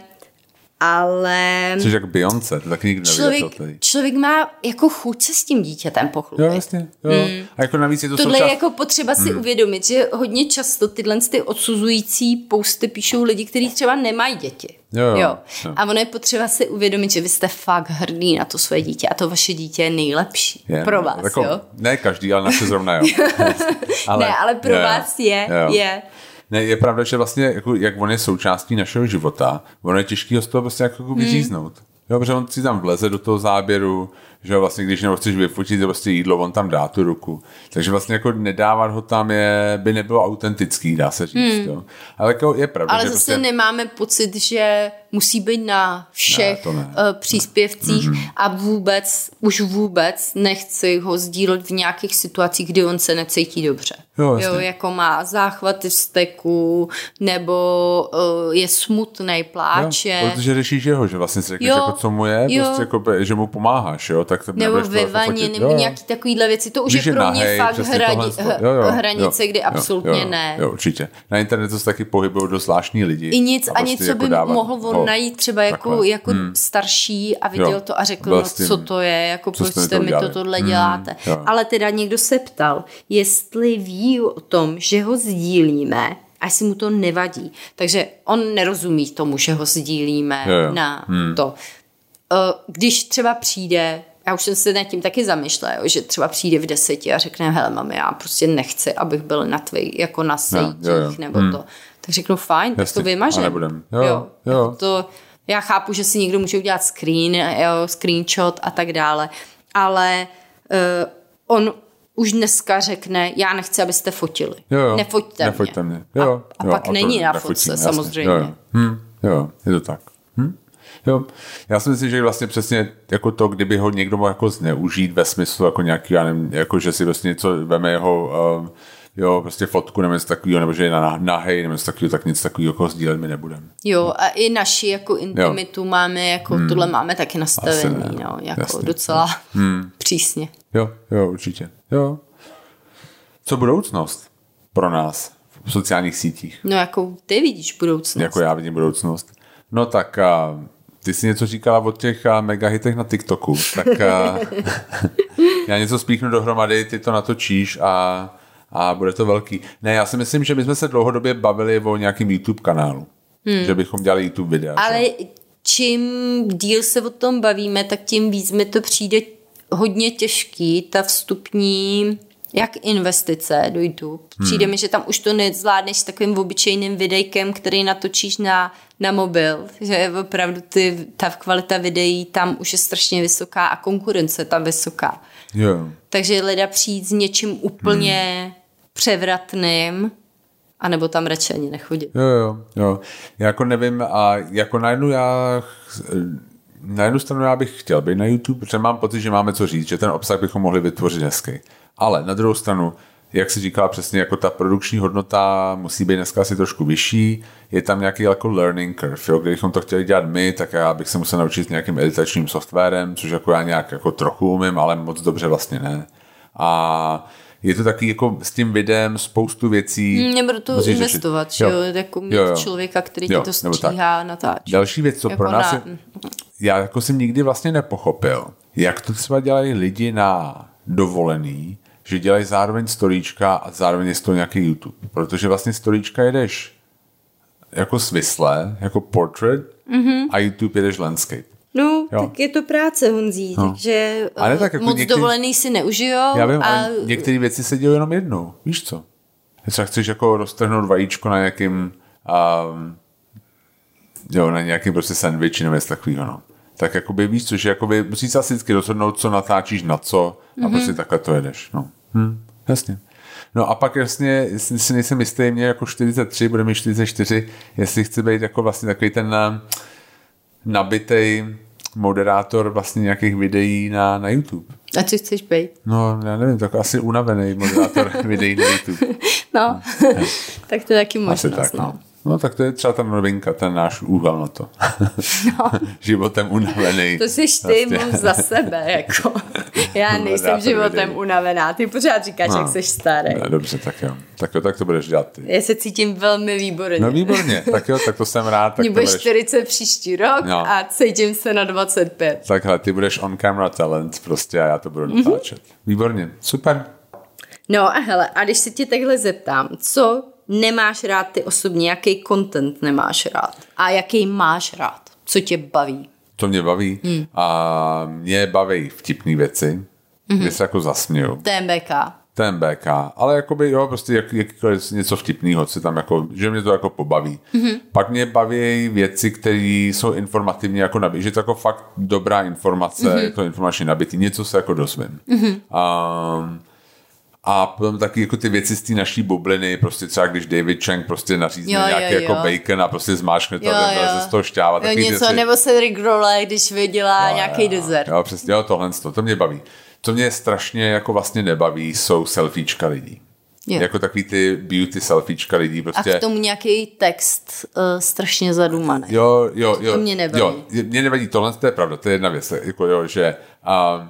ale Což jak Beyoncé, to taky nikdy člověk, člověk má jako chuť se s tím dítětem pochlubit. Jo, vlastně. Jo. Mm. A jako navíc je to Tohle je součást... jako potřeba si hmm. uvědomit, že hodně často tyhle ty odsuzující posty píšou lidi, kteří třeba nemají děti. Jo, jo, jo. jo. A ono je potřeba si uvědomit, že vy jste fakt hrdý na to své dítě a to vaše dítě je nejlepší Je, pro vás, jako, jo? Ne každý, ale naše zrovna jo. Ale, ne, ale pro jo. vás je, Jo. je. Ne, je pravda, že vlastně, jako, jak on je součástí našeho života, ono je těžký ho z toho prostě jako Hmm. vyříznout. Jo, protože on si tam vleze do toho záběru, že vlastně když nebo chceš vyfotit to prostě jídlo, on tam dá tu ruku. Takže vlastně jako nedávat ho tam je, by nebylo autentický, dá se říct. Hmm. Jo. Ale jako je pravda, Ale že zase prostě... nemáme pocit, že musí být na všech Ne, ne. eh, příspěvcích mm-hmm. a vůbec, už vůbec nechci ho sdílet v nějakých situacích, kdy on se necítí dobře. Jo, jasně. jo jako má záchvaty steku, nebo uh, je smutný, pláče. Jo, protože řešíš jeho, že vlastně si řekneš, Jo, jako, co mu je, jo. prostě jako, že mu pomáháš, jo, tak to nebo to ve vaně, nebo Jo, nějaký takovýhle věci. To už Když je pro mě nahej, fakt hrani, tohle to. Jo, jo, hranice, jo, kdy jo, absolutně jo, ne. Jo, určitě. Na internetu se taky pohybují dost zvláštní lidi. I nic, a prostě něco jako by mohl on ho najít třeba jako, takhle. jako starší a viděl Jo, to a řekl, no tím. co to je, jako Co proč jste mi to to tohle Hmm, děláte. Ale teda někdo se ptal, jestli ví o tom, že ho sdílíme a jestli mu to nevadí. Takže on nerozumí tomu, že ho sdílíme jo. na to. Eh, Když třeba přijde já už jsem se nad tím taky zamýšlela, že třeba přijde v deseti a řekne, hele mami, já prostě nechci, abych byl na tvej, jako na sítích, jo, jo. nebo to. Tak řeknu, fajn, tak Jasně, to vymažem. a nebudem. Jo, jo, jo. jako To, já chápu, že si někdo může udělat screen, jo, screenshot a tak dále, ale uh, on už dneska řekne, já nechci, abyste fotili. Jo, jo. Nefoťte, Nefoťte mě. mě. Jo, a, a jo, pak to není na fotce, samozřejmě. Jo, jo. Hm, jo, je to tak. Jo. Já si myslím, že vlastně přesně jako to, kdyby ho někdo mohl jako zneužít ve smyslu jako nějaký, já nevím, jako že si vlastně něco veme jeho um, jo, prostě fotku nebo něco takového, nebo že je na nahej nebo něco takového, tak nic takového jako sdílet my nebudeme. Jo, a i naši jako intimitu jo. máme, jako hmm. tohle máme taky nastavený, Asi no, jako Jasně. docela hmm. přísně. Jo, jo, určitě. Jo. Co budoucnost pro nás v sociálních sítích? No, jako ty vidíš budoucnost. Jako já vidím budoucnost. No tak a, ty jsi něco říkala o těch a, megahitech na TikToku, tak a, já něco spíchnu dohromady, ty to natočíš a, a bude to velký. Ne, já si myslím, že my jsme se dlouhodobě bavili o nějakém YouTube kanálu. Hmm. Že bychom dělali YouTube videa. Ale že? čím díl se o tom bavíme, tak tím víc mi to přijde hodně těžký, ta vstupní jak investice do YouTube. Přijde mi, že tam už to nezvládneš s takovým obyčejným videjkem, který natočíš na, na mobil, že opravdu ty, ta kvalita videí tam už je strašně vysoká a konkurence tam vysoká. Jo. Takže leda přijít s něčím úplně hmm. převratným, anebo tam radši ani nechodit. Jo, jo, jo. Já jako nevím a jako na jednu já na jednu stranu já bych chtěl být na YouTube, protože mám pocit, že máme co říct, že ten obsah bychom mohli vytvořit hezky. Ale na druhou stranu, jak si říkala přesně, jako ta produkční hodnota musí být dneska asi trošku vyšší, je tam nějaký jako learning curve, jo? kdybychom to chtěli dělat my, tak já bych se musel naučit nějakým editačním softwarem, což jako já nějak jako trochu umím, ale moc dobře vlastně ne. A je to taky jako s tím videem spoustu věcí. Nebudu to investovat, řešit. že jo, jako mít Jo, jo. člověka, který Jo, ti to stříhá, natáčí. Další věc, co Jako pro nás na- je, já jako jsem nikdy vlastně nepochopil, jak to třeba dělají lidi na dovolený, že dělají zároveň storíčka a zároveň je to nějaký YouTube. Protože vlastně storíčka jedeš jako svisle, jako portrait Mhm. a YouTube jedeš landscape. No, Jo. tak je to práce, Honzí, No. takže Ale eh, tak jako moc některý- dovolený si neužijou. Já vím, a ale některé věci se dějí jenom jednou. Víš co? Třeba chceš jako roztrhnout vajíčko na nějakým um, jo, na nějakým prostě sandwich nebo něco takového, no. Tak jakoby víš co, že jakoby musíš se asi vždycky rozhodnout, co natáčíš na co a mm-hmm. prostě takhle to jedeš, no. Hm, jasně. No a pak jasně, jestli si nejsem jistý, mě jako 43, bude mi 44, jestli chci být jako vlastně takový ten uh, nabitej moderátor vlastně nějakých videí na, na YouTube. a co chceš být? No, já nevím, tak asi unavený moderátor videí na YouTube. No, tak to je taky možnost. Asi tak, no. no. No tak to je třeba ta novinka, ten náš úhel na to. No. Životem unavený. To jsi ty moc za sebe, jako. Já nejsem Moderátor životem videí. unavená. Ty pořád říkáš, No. jak jsi starý. No, dobře, tak jo. Tak jo, tak to budeš dělat ty. Já se cítím velmi výborně. No výborně, tak jo, tak to jsem rád. To bude budeš, 40 příští rok No. a cítím se na 25. takhle, ty budeš on camera talent prostě a já to budu natáčet. Výborně, super. No a hele, a když se tě takhle zeptám, co nemáš rád ty osobně, jaký content nemáš rád a jaký máš rád, co tě baví? To mě baví. Hmm. A mě baví vtipné věci, Mhm. kde se jako zasměju. TMBK. ten BK, ale jakoby jo, prostě jak, jakýkoliv něco vtipného, co tam jako, že mě to jako pobaví. Mhm. Mm-hmm. Pak mě baví věci, které jsou informativně jako nabitý, že to jako fakt dobrá informace, Mhm. mm-hmm. je to informačně nabitý, něco se jako dozvím. Mm-hmm. Um, a potom taky jako ty věci z té naší bubliny, prostě třeba když David Chang prostě nařízne Jo, jo, nějaký jo. jako bacon a prostě zmáčkne to Jo, a jo. z toho šťáva. Jo, něco, věci. nebo Cedric Role, když vydělá Jo, nějaký jo, dezert. Jo, přesně, jo, tohle, to, to mě baví. Co mě strašně jako vlastně nebaví, jsou selfiečka lidí. Jo. Jako takový ty beauty selfiečka lidí A prostě. k tomu nějaký text uh, strašně zadumaný. Jo, jo, jo. To mě nebaví. Jo, mě nevadí tohle, to je pravda, to je jedna věc. Jako jo, že uh,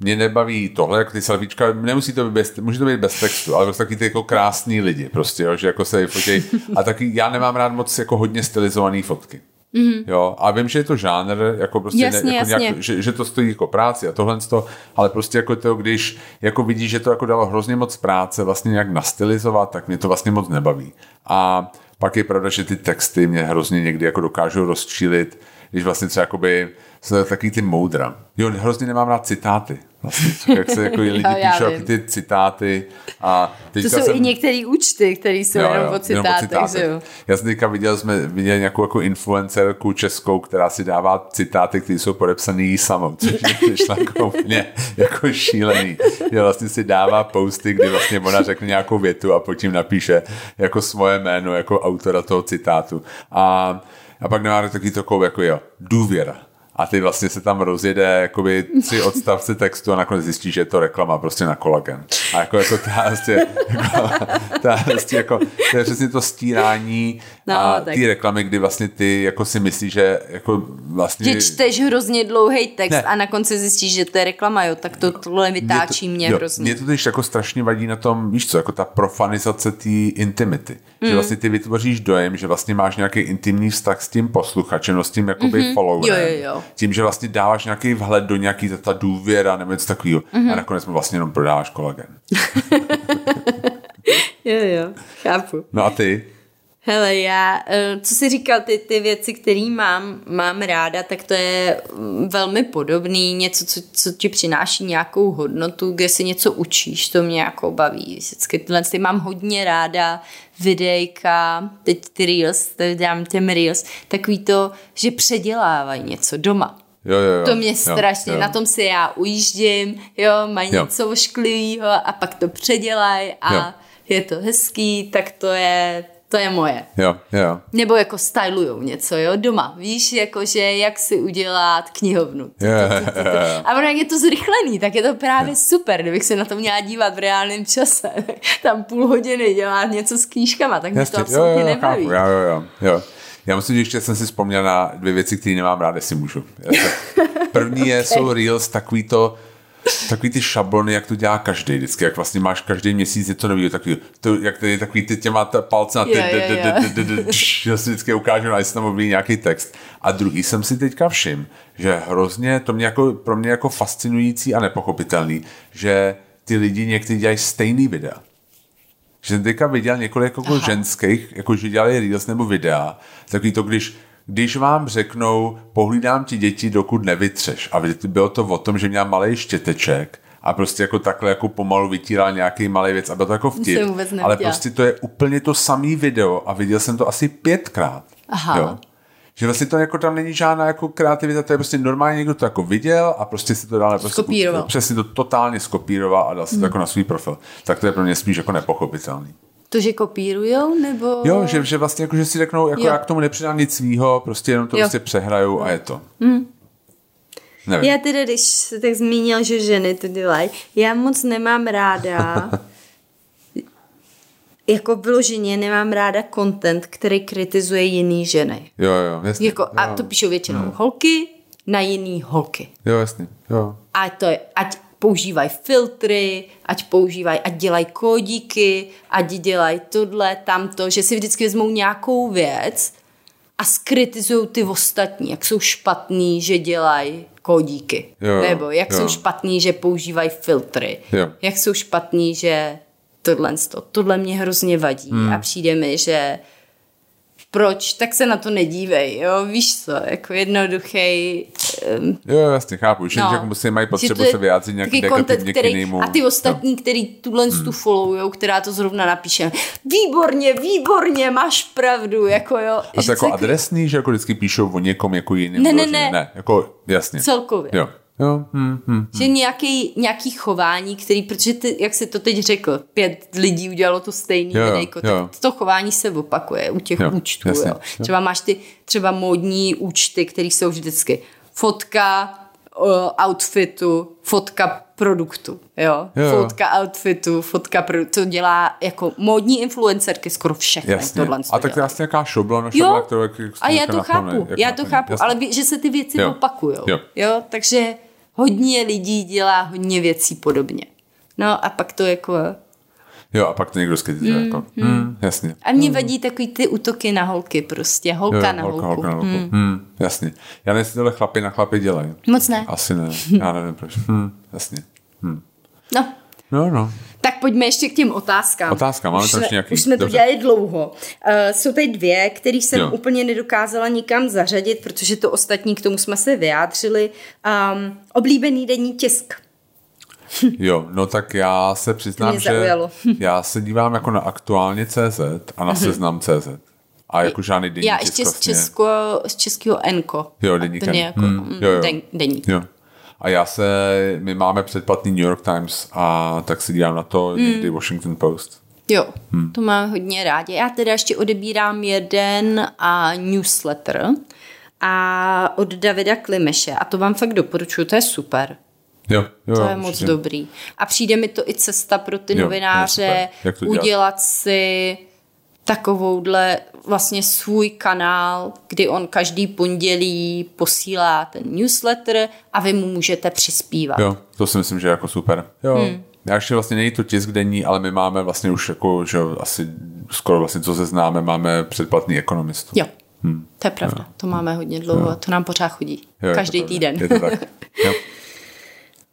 mě nebaví tohle, jako ty selfiečka, nemusí to být bez, může to být bez textu, ale prostě taky ty jako krásný lidi, prostě, jo, že jako se fotějí. A taky já nemám rád moc jako hodně stylizované fotky. Mm-hmm. Jo, a vím, že je to žánr, jako prostě Jasně, ne, jako jasně. Nějak, že, že, to stojí jako práci a tohle to, ale prostě jako to, když jako vidíš, že to jako dalo hrozně moc práce vlastně nějak nastylizovat, tak mě to vlastně moc nebaví. A pak je pravda, že ty texty mě hrozně někdy jako dokážou rozčílit, když vlastně třeba jakoby jsou takový ty moudra. Jo, hrozně nemám rád citáty. Vlastně, jak se jako lidi Jo, já píšou vím. ty citáty. A To jsou jsem, i některé účty, které jsou Jo, jenom jo, o citátech, že jo? Já jsem teďka viděl, jsme viděli nějakou jako influencerku českou, která si dává citáty, které jsou podepsané jí samou, což přišlo jako úplně jako šílený. Že vlastně si dává posty, kdy vlastně ona řekne nějakou větu a pod tím napíše jako svoje jméno, jako autora toho citátu. A, a pak nemá takový to jako jo, důvěra. A ty vlastně se tam rozjede jakoby tři odstavce textu a nakonec zjistíš, že je to reklama prostě na kolagen. A jako, jako ta, vlastně, jako, ta, vlastně jako, to je přesně to stírání No, a tak. ty reklamy, kdy vlastně ty jako si myslíš, že jako vlastně... Že čteš hrozně dlouhý text Ne. a na konci zjistíš, že to je reklama, jo, tak to tohle vytáčí mě, jo, hrozně. Mě to totiž jako strašně vadí na tom, víš co, jako ta profanizace té intimity. Mm. Že vlastně ty vytvoříš dojem, že vlastně máš nějaký intimní vztah s tím posluchačem, no s tím jakoby mm-hmm. followerem. Jo, jo, jo. Tím, že vlastně dáváš nějaký vhled do nějaký ta, ta důvěra nebo něco takového. Mm-hmm. A nakonec mu vlastně jenom prodáváš kolagen. Jo, jo, chápu. No a ty? Hele, já, eh, co jsi říkal, ty, ty věci, které mám, mám ráda, tak to je mm, velmi podobný, něco, co, co ti přináší nějakou hodnotu, kde si něco učíš, to mě jako baví. Vždycky tyhle ty mám hodně ráda, videjka, teď ty reels, teď dám těm reels, takový to, že předělávají něco doma. Jo, jo, jo. To mě strašně, jo, jo. na tom si já ujíždím, jo, mají Jo. něco ošklivého a pak to předělají a Jo. je to hezký, tak to je, to je moje. Jo, jo. Nebo jako stylujou něco, jo, doma. Víš, jakože jak si udělat knihovnu. Jo, jo, jo. A ono, jak je to zrychlený, tak je to právě super, kdybych se na to měla dívat v reálném čase. Tam půl hodiny dělat něco s knížkama, tak mě to Jasně, jo, absolutně jo, nebaví. chápu, jo, jo, jo, jo. Já musím, že ještě jsem si vzpomněl na dvě věci, které nemám rád, jestli můžu. První je, jsou Reels, takový to, takový ty šablony, jak to dělá každý vždycky, jak vlastně máš každý měsíc něco nového, takový, to, jak tady takový ty těma ta palce na ty, že si vždycky ukážu, a jestli tam objeví nějaký text. A druhý jsem si teďka všim, že hrozně, to mě jako, pro mě jako fascinující a nepochopitelný, že ty lidi někdy dělají stejný videa. Že jsem teďka viděl několik jako Aha. ženských, jako že dělali reels nebo videa, takový to, když když vám řeknou, pohlídám ti děti, dokud nevytřeš. A bylo to o tom, že měl malý štěteček a prostě jako takhle jako pomalu vytíral nějaký malý věc a bylo to jako vtip. Ale prostě to je úplně to samý video a viděl jsem to asi pětkrát. Aha. Jo. Že vlastně to jako tam není žádná jako kreativita, to je prostě normálně někdo to jako viděl a prostě si to dal prostě, Skopíroval. Přesně to totálně skopíroval a dal si to jako na svůj profil. Tak to je pro mě spíš jako nepochopitelný. To, že kopírujou, nebo... Jo, že, že vlastně jako, že si řeknou, jako Jo. já k tomu nepřidám nic svýho, prostě jenom to Jo. prostě přehraju a je to. Nevím. Já teda, když se tak zmínil, že ženy to dělají, já moc nemám ráda, jako vyloženě nemám ráda content, který kritizuje jiný ženy. Jo, jo, jasně. Jako, jo. a to píšou většinou holky na jiný holky. Jo, jasně, jo. A to je, ať používají filtry, ať používají, ať dělají kódíky, ať dělají tohle, tamto, že si vždycky vezmou nějakou věc a skritizují ty ostatní, jak jsou špatný, že dělají kódíky. Jo, Nebo jak jo. jsou špatný, že používají filtry. Jo. Jak jsou špatný, že tohle, to, tohle mě hrozně vadí Hmm. a přijde mi, že proč, tak se na to nedívej, jo, víš co, jako jednoduchý Jo, jasně, chápu, že no. jako musí mají potřebu se vyjádřit nějak negativně který, k jinému. A ty ostatní, který tuhle hmm. tu followujou, která to zrovna napíše, výborně, výborně, máš pravdu, jako jo. A to jako celk- adresný, že jako vždycky píšou o někom jako jiným. Ne, ne, ne. ne. jako jasně. Celkově. Jo. Jo, hm, hm. Že nějaký, nějaký chování, který, protože ty, jak se to teď řekl, pět lidí udělalo to stejný Jo, videjko, jo. tak to chování se opakuje u těch Jo, účtů. jasně, jo. jo. Třeba máš ty třeba módní účty, které jsou vždycky fotka uh, outfitu, fotka produktu, jo? Jo. Fotka outfitu, fotka produktu, to dělá jako módní influencerky skoro všechny. Jasně. Tohle A tak to je vlastně nějaká šablona Jo, kterou, jak, jak a já to chápu, já to naplňuje. chápu, Jasně. ale ví- že se ty věci Jo. opakujou. Jo. jo, takže hodně lidí dělá hodně věcí podobně. No a pak to jako... Jo, a pak to někdo skritizuje. Mm, jako, mm, jasně. A mě vadí takový ty útoky na holky prostě, holka Jo, na holka, holku. holka na holku. Hmm. Hmm, jasně. Já nevím, jestli tohle chlapy na chlapy dělají. Moc ne. Asi ne. Já nevím proč. Hmm, jasně. No, No, no. tak pojďme ještě k těm otázkám. Otázka, máme už jsme, nějaký? Už jsme to dělali dlouho. Uh, jsou tady dvě, které jsem Jo. úplně nedokázala nikam zařadit, protože to ostatní, k tomu jsme se vyjádřili. Um, oblíbený denní tisk. Jo, no tak já se přiznám, že já se dívám jako na aktuálně CZ a na seznam CZ. A jako žádný denní Já ještě z. Česko, z českého Enko. Jo, deník To jako Hmm, mm, jo, jo. Den, deník. Jo. A já se, my máme předplatný New York Times a tak si dívám na to Hmm. někdy Washington Post. Jo, Hmm. to mám hodně rádi. Já teda ještě odebírám jeden a newsletter a od Davida Klimeše a to vám fakt doporučuji, to je super. Jo, jo, To jo, je moc určitě. dobrý. A přijde mi to i cesta pro ty Jo, novináře udělat si takovouhle vlastně svůj kanál, kdy on každý pondělí posílá ten newsletter a vy mu můžete přispívat. Jo, to si myslím, že je jako super. Jo. Hmm. Já ještě vlastně není to tisk denní, ale my máme vlastně už jako, že jo, asi skoro vlastně, co se známe, máme předplatný ekonomistu. Jo, hmm. to je pravda. To máme hodně dlouho a to nám pořád chodí. Jo, Každý týden. Je to tak. Jo.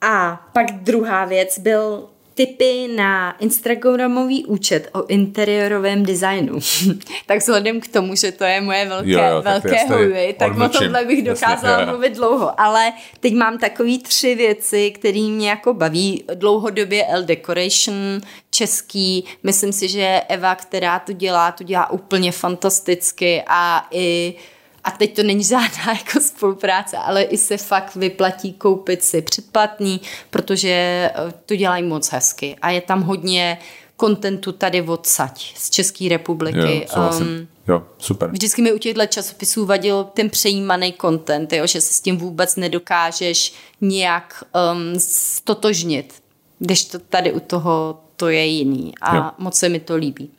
A pak druhá věc byl tipy na Instagramový účet o interiérovém designu. tak vzhledem k tomu, že to je moje velké, jo, jo, velké hobby, tak o tomhle bych dokázala jasně, mluvit dlouho. Ale teď mám takový tři věci, které mě jako baví. Dlouhodobě L Decoration, český. Myslím si, že Eva, která to dělá, to dělá úplně fantasticky a i a teď to není žádná jako spolupráce, ale i se fakt vyplatí koupit si předplatný, protože eh, to dělají moc hezky a je tam hodně kontentu tady odsaď z České republiky. Jo, um, jo, super. Vždycky mi u těchto časopisů vadil ten přejímaný content, jo, že se s tím vůbec nedokážeš nějak um, stotožnit, když to tady u toho to je jiný a jo. moc se mi to líbí.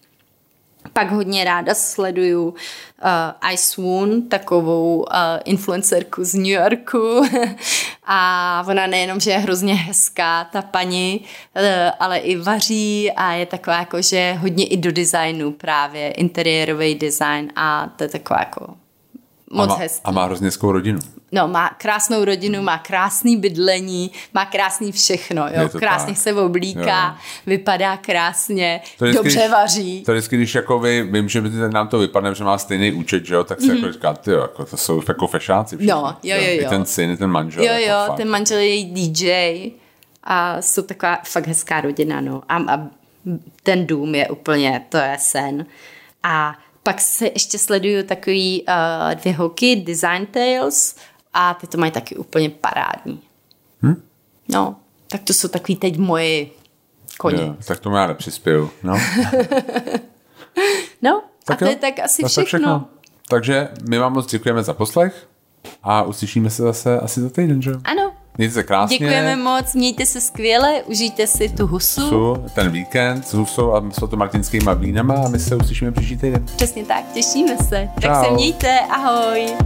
Pak hodně ráda sleduju uh, Ice Swoon, takovou uh, influencerku z New Yorku. a ona nejenom, že je hrozně hezká, ta paní, uh, ale i vaří a je taková jako, že hodně i do designu právě, interiérový design a to je taková jako moc a má, hezký. A má hrozně hezkou rodinu. No, má krásnou rodinu, má krásný bydlení, má krásný všechno, jo. Krásně tak. se oblíká, jo. vypadá krásně, to vždycky, dobře když, vaří. To vždycky, když jako vy, vím, že nám to vypadne, že má stejný účet, že jo, tak si mm-hmm. jako říká, ty jo, jako to jsou jako fešáci všichni. No, jo, jo, jo. I ten syn, i ten manžel. Jo, jo, jako ten manžel je DJ a jsou taková fakt hezká rodina, no. A, a ten dům je úplně, to je sen. A pak se ještě sleduju takový uh, dvě holky, Design Tales, a ty to mají taky úplně parádní. Hm? No, tak to jsou takový teď moje koně. Jo, tak to já nepřispěju, no. no, tak a to jo, je tak asi tak všechno. všechno. Takže my vám moc děkujeme za poslech a uslyšíme se zase asi za týden, že? Ano. Mějte se krásně. Děkujeme moc, mějte se skvěle, užijte si tu husu. husu ten víkend s husou a svatomartinskýma vínama a my se uslyšíme příští týden. Přesně tak, těšíme se. Čau. Tak se mějte, ahoj.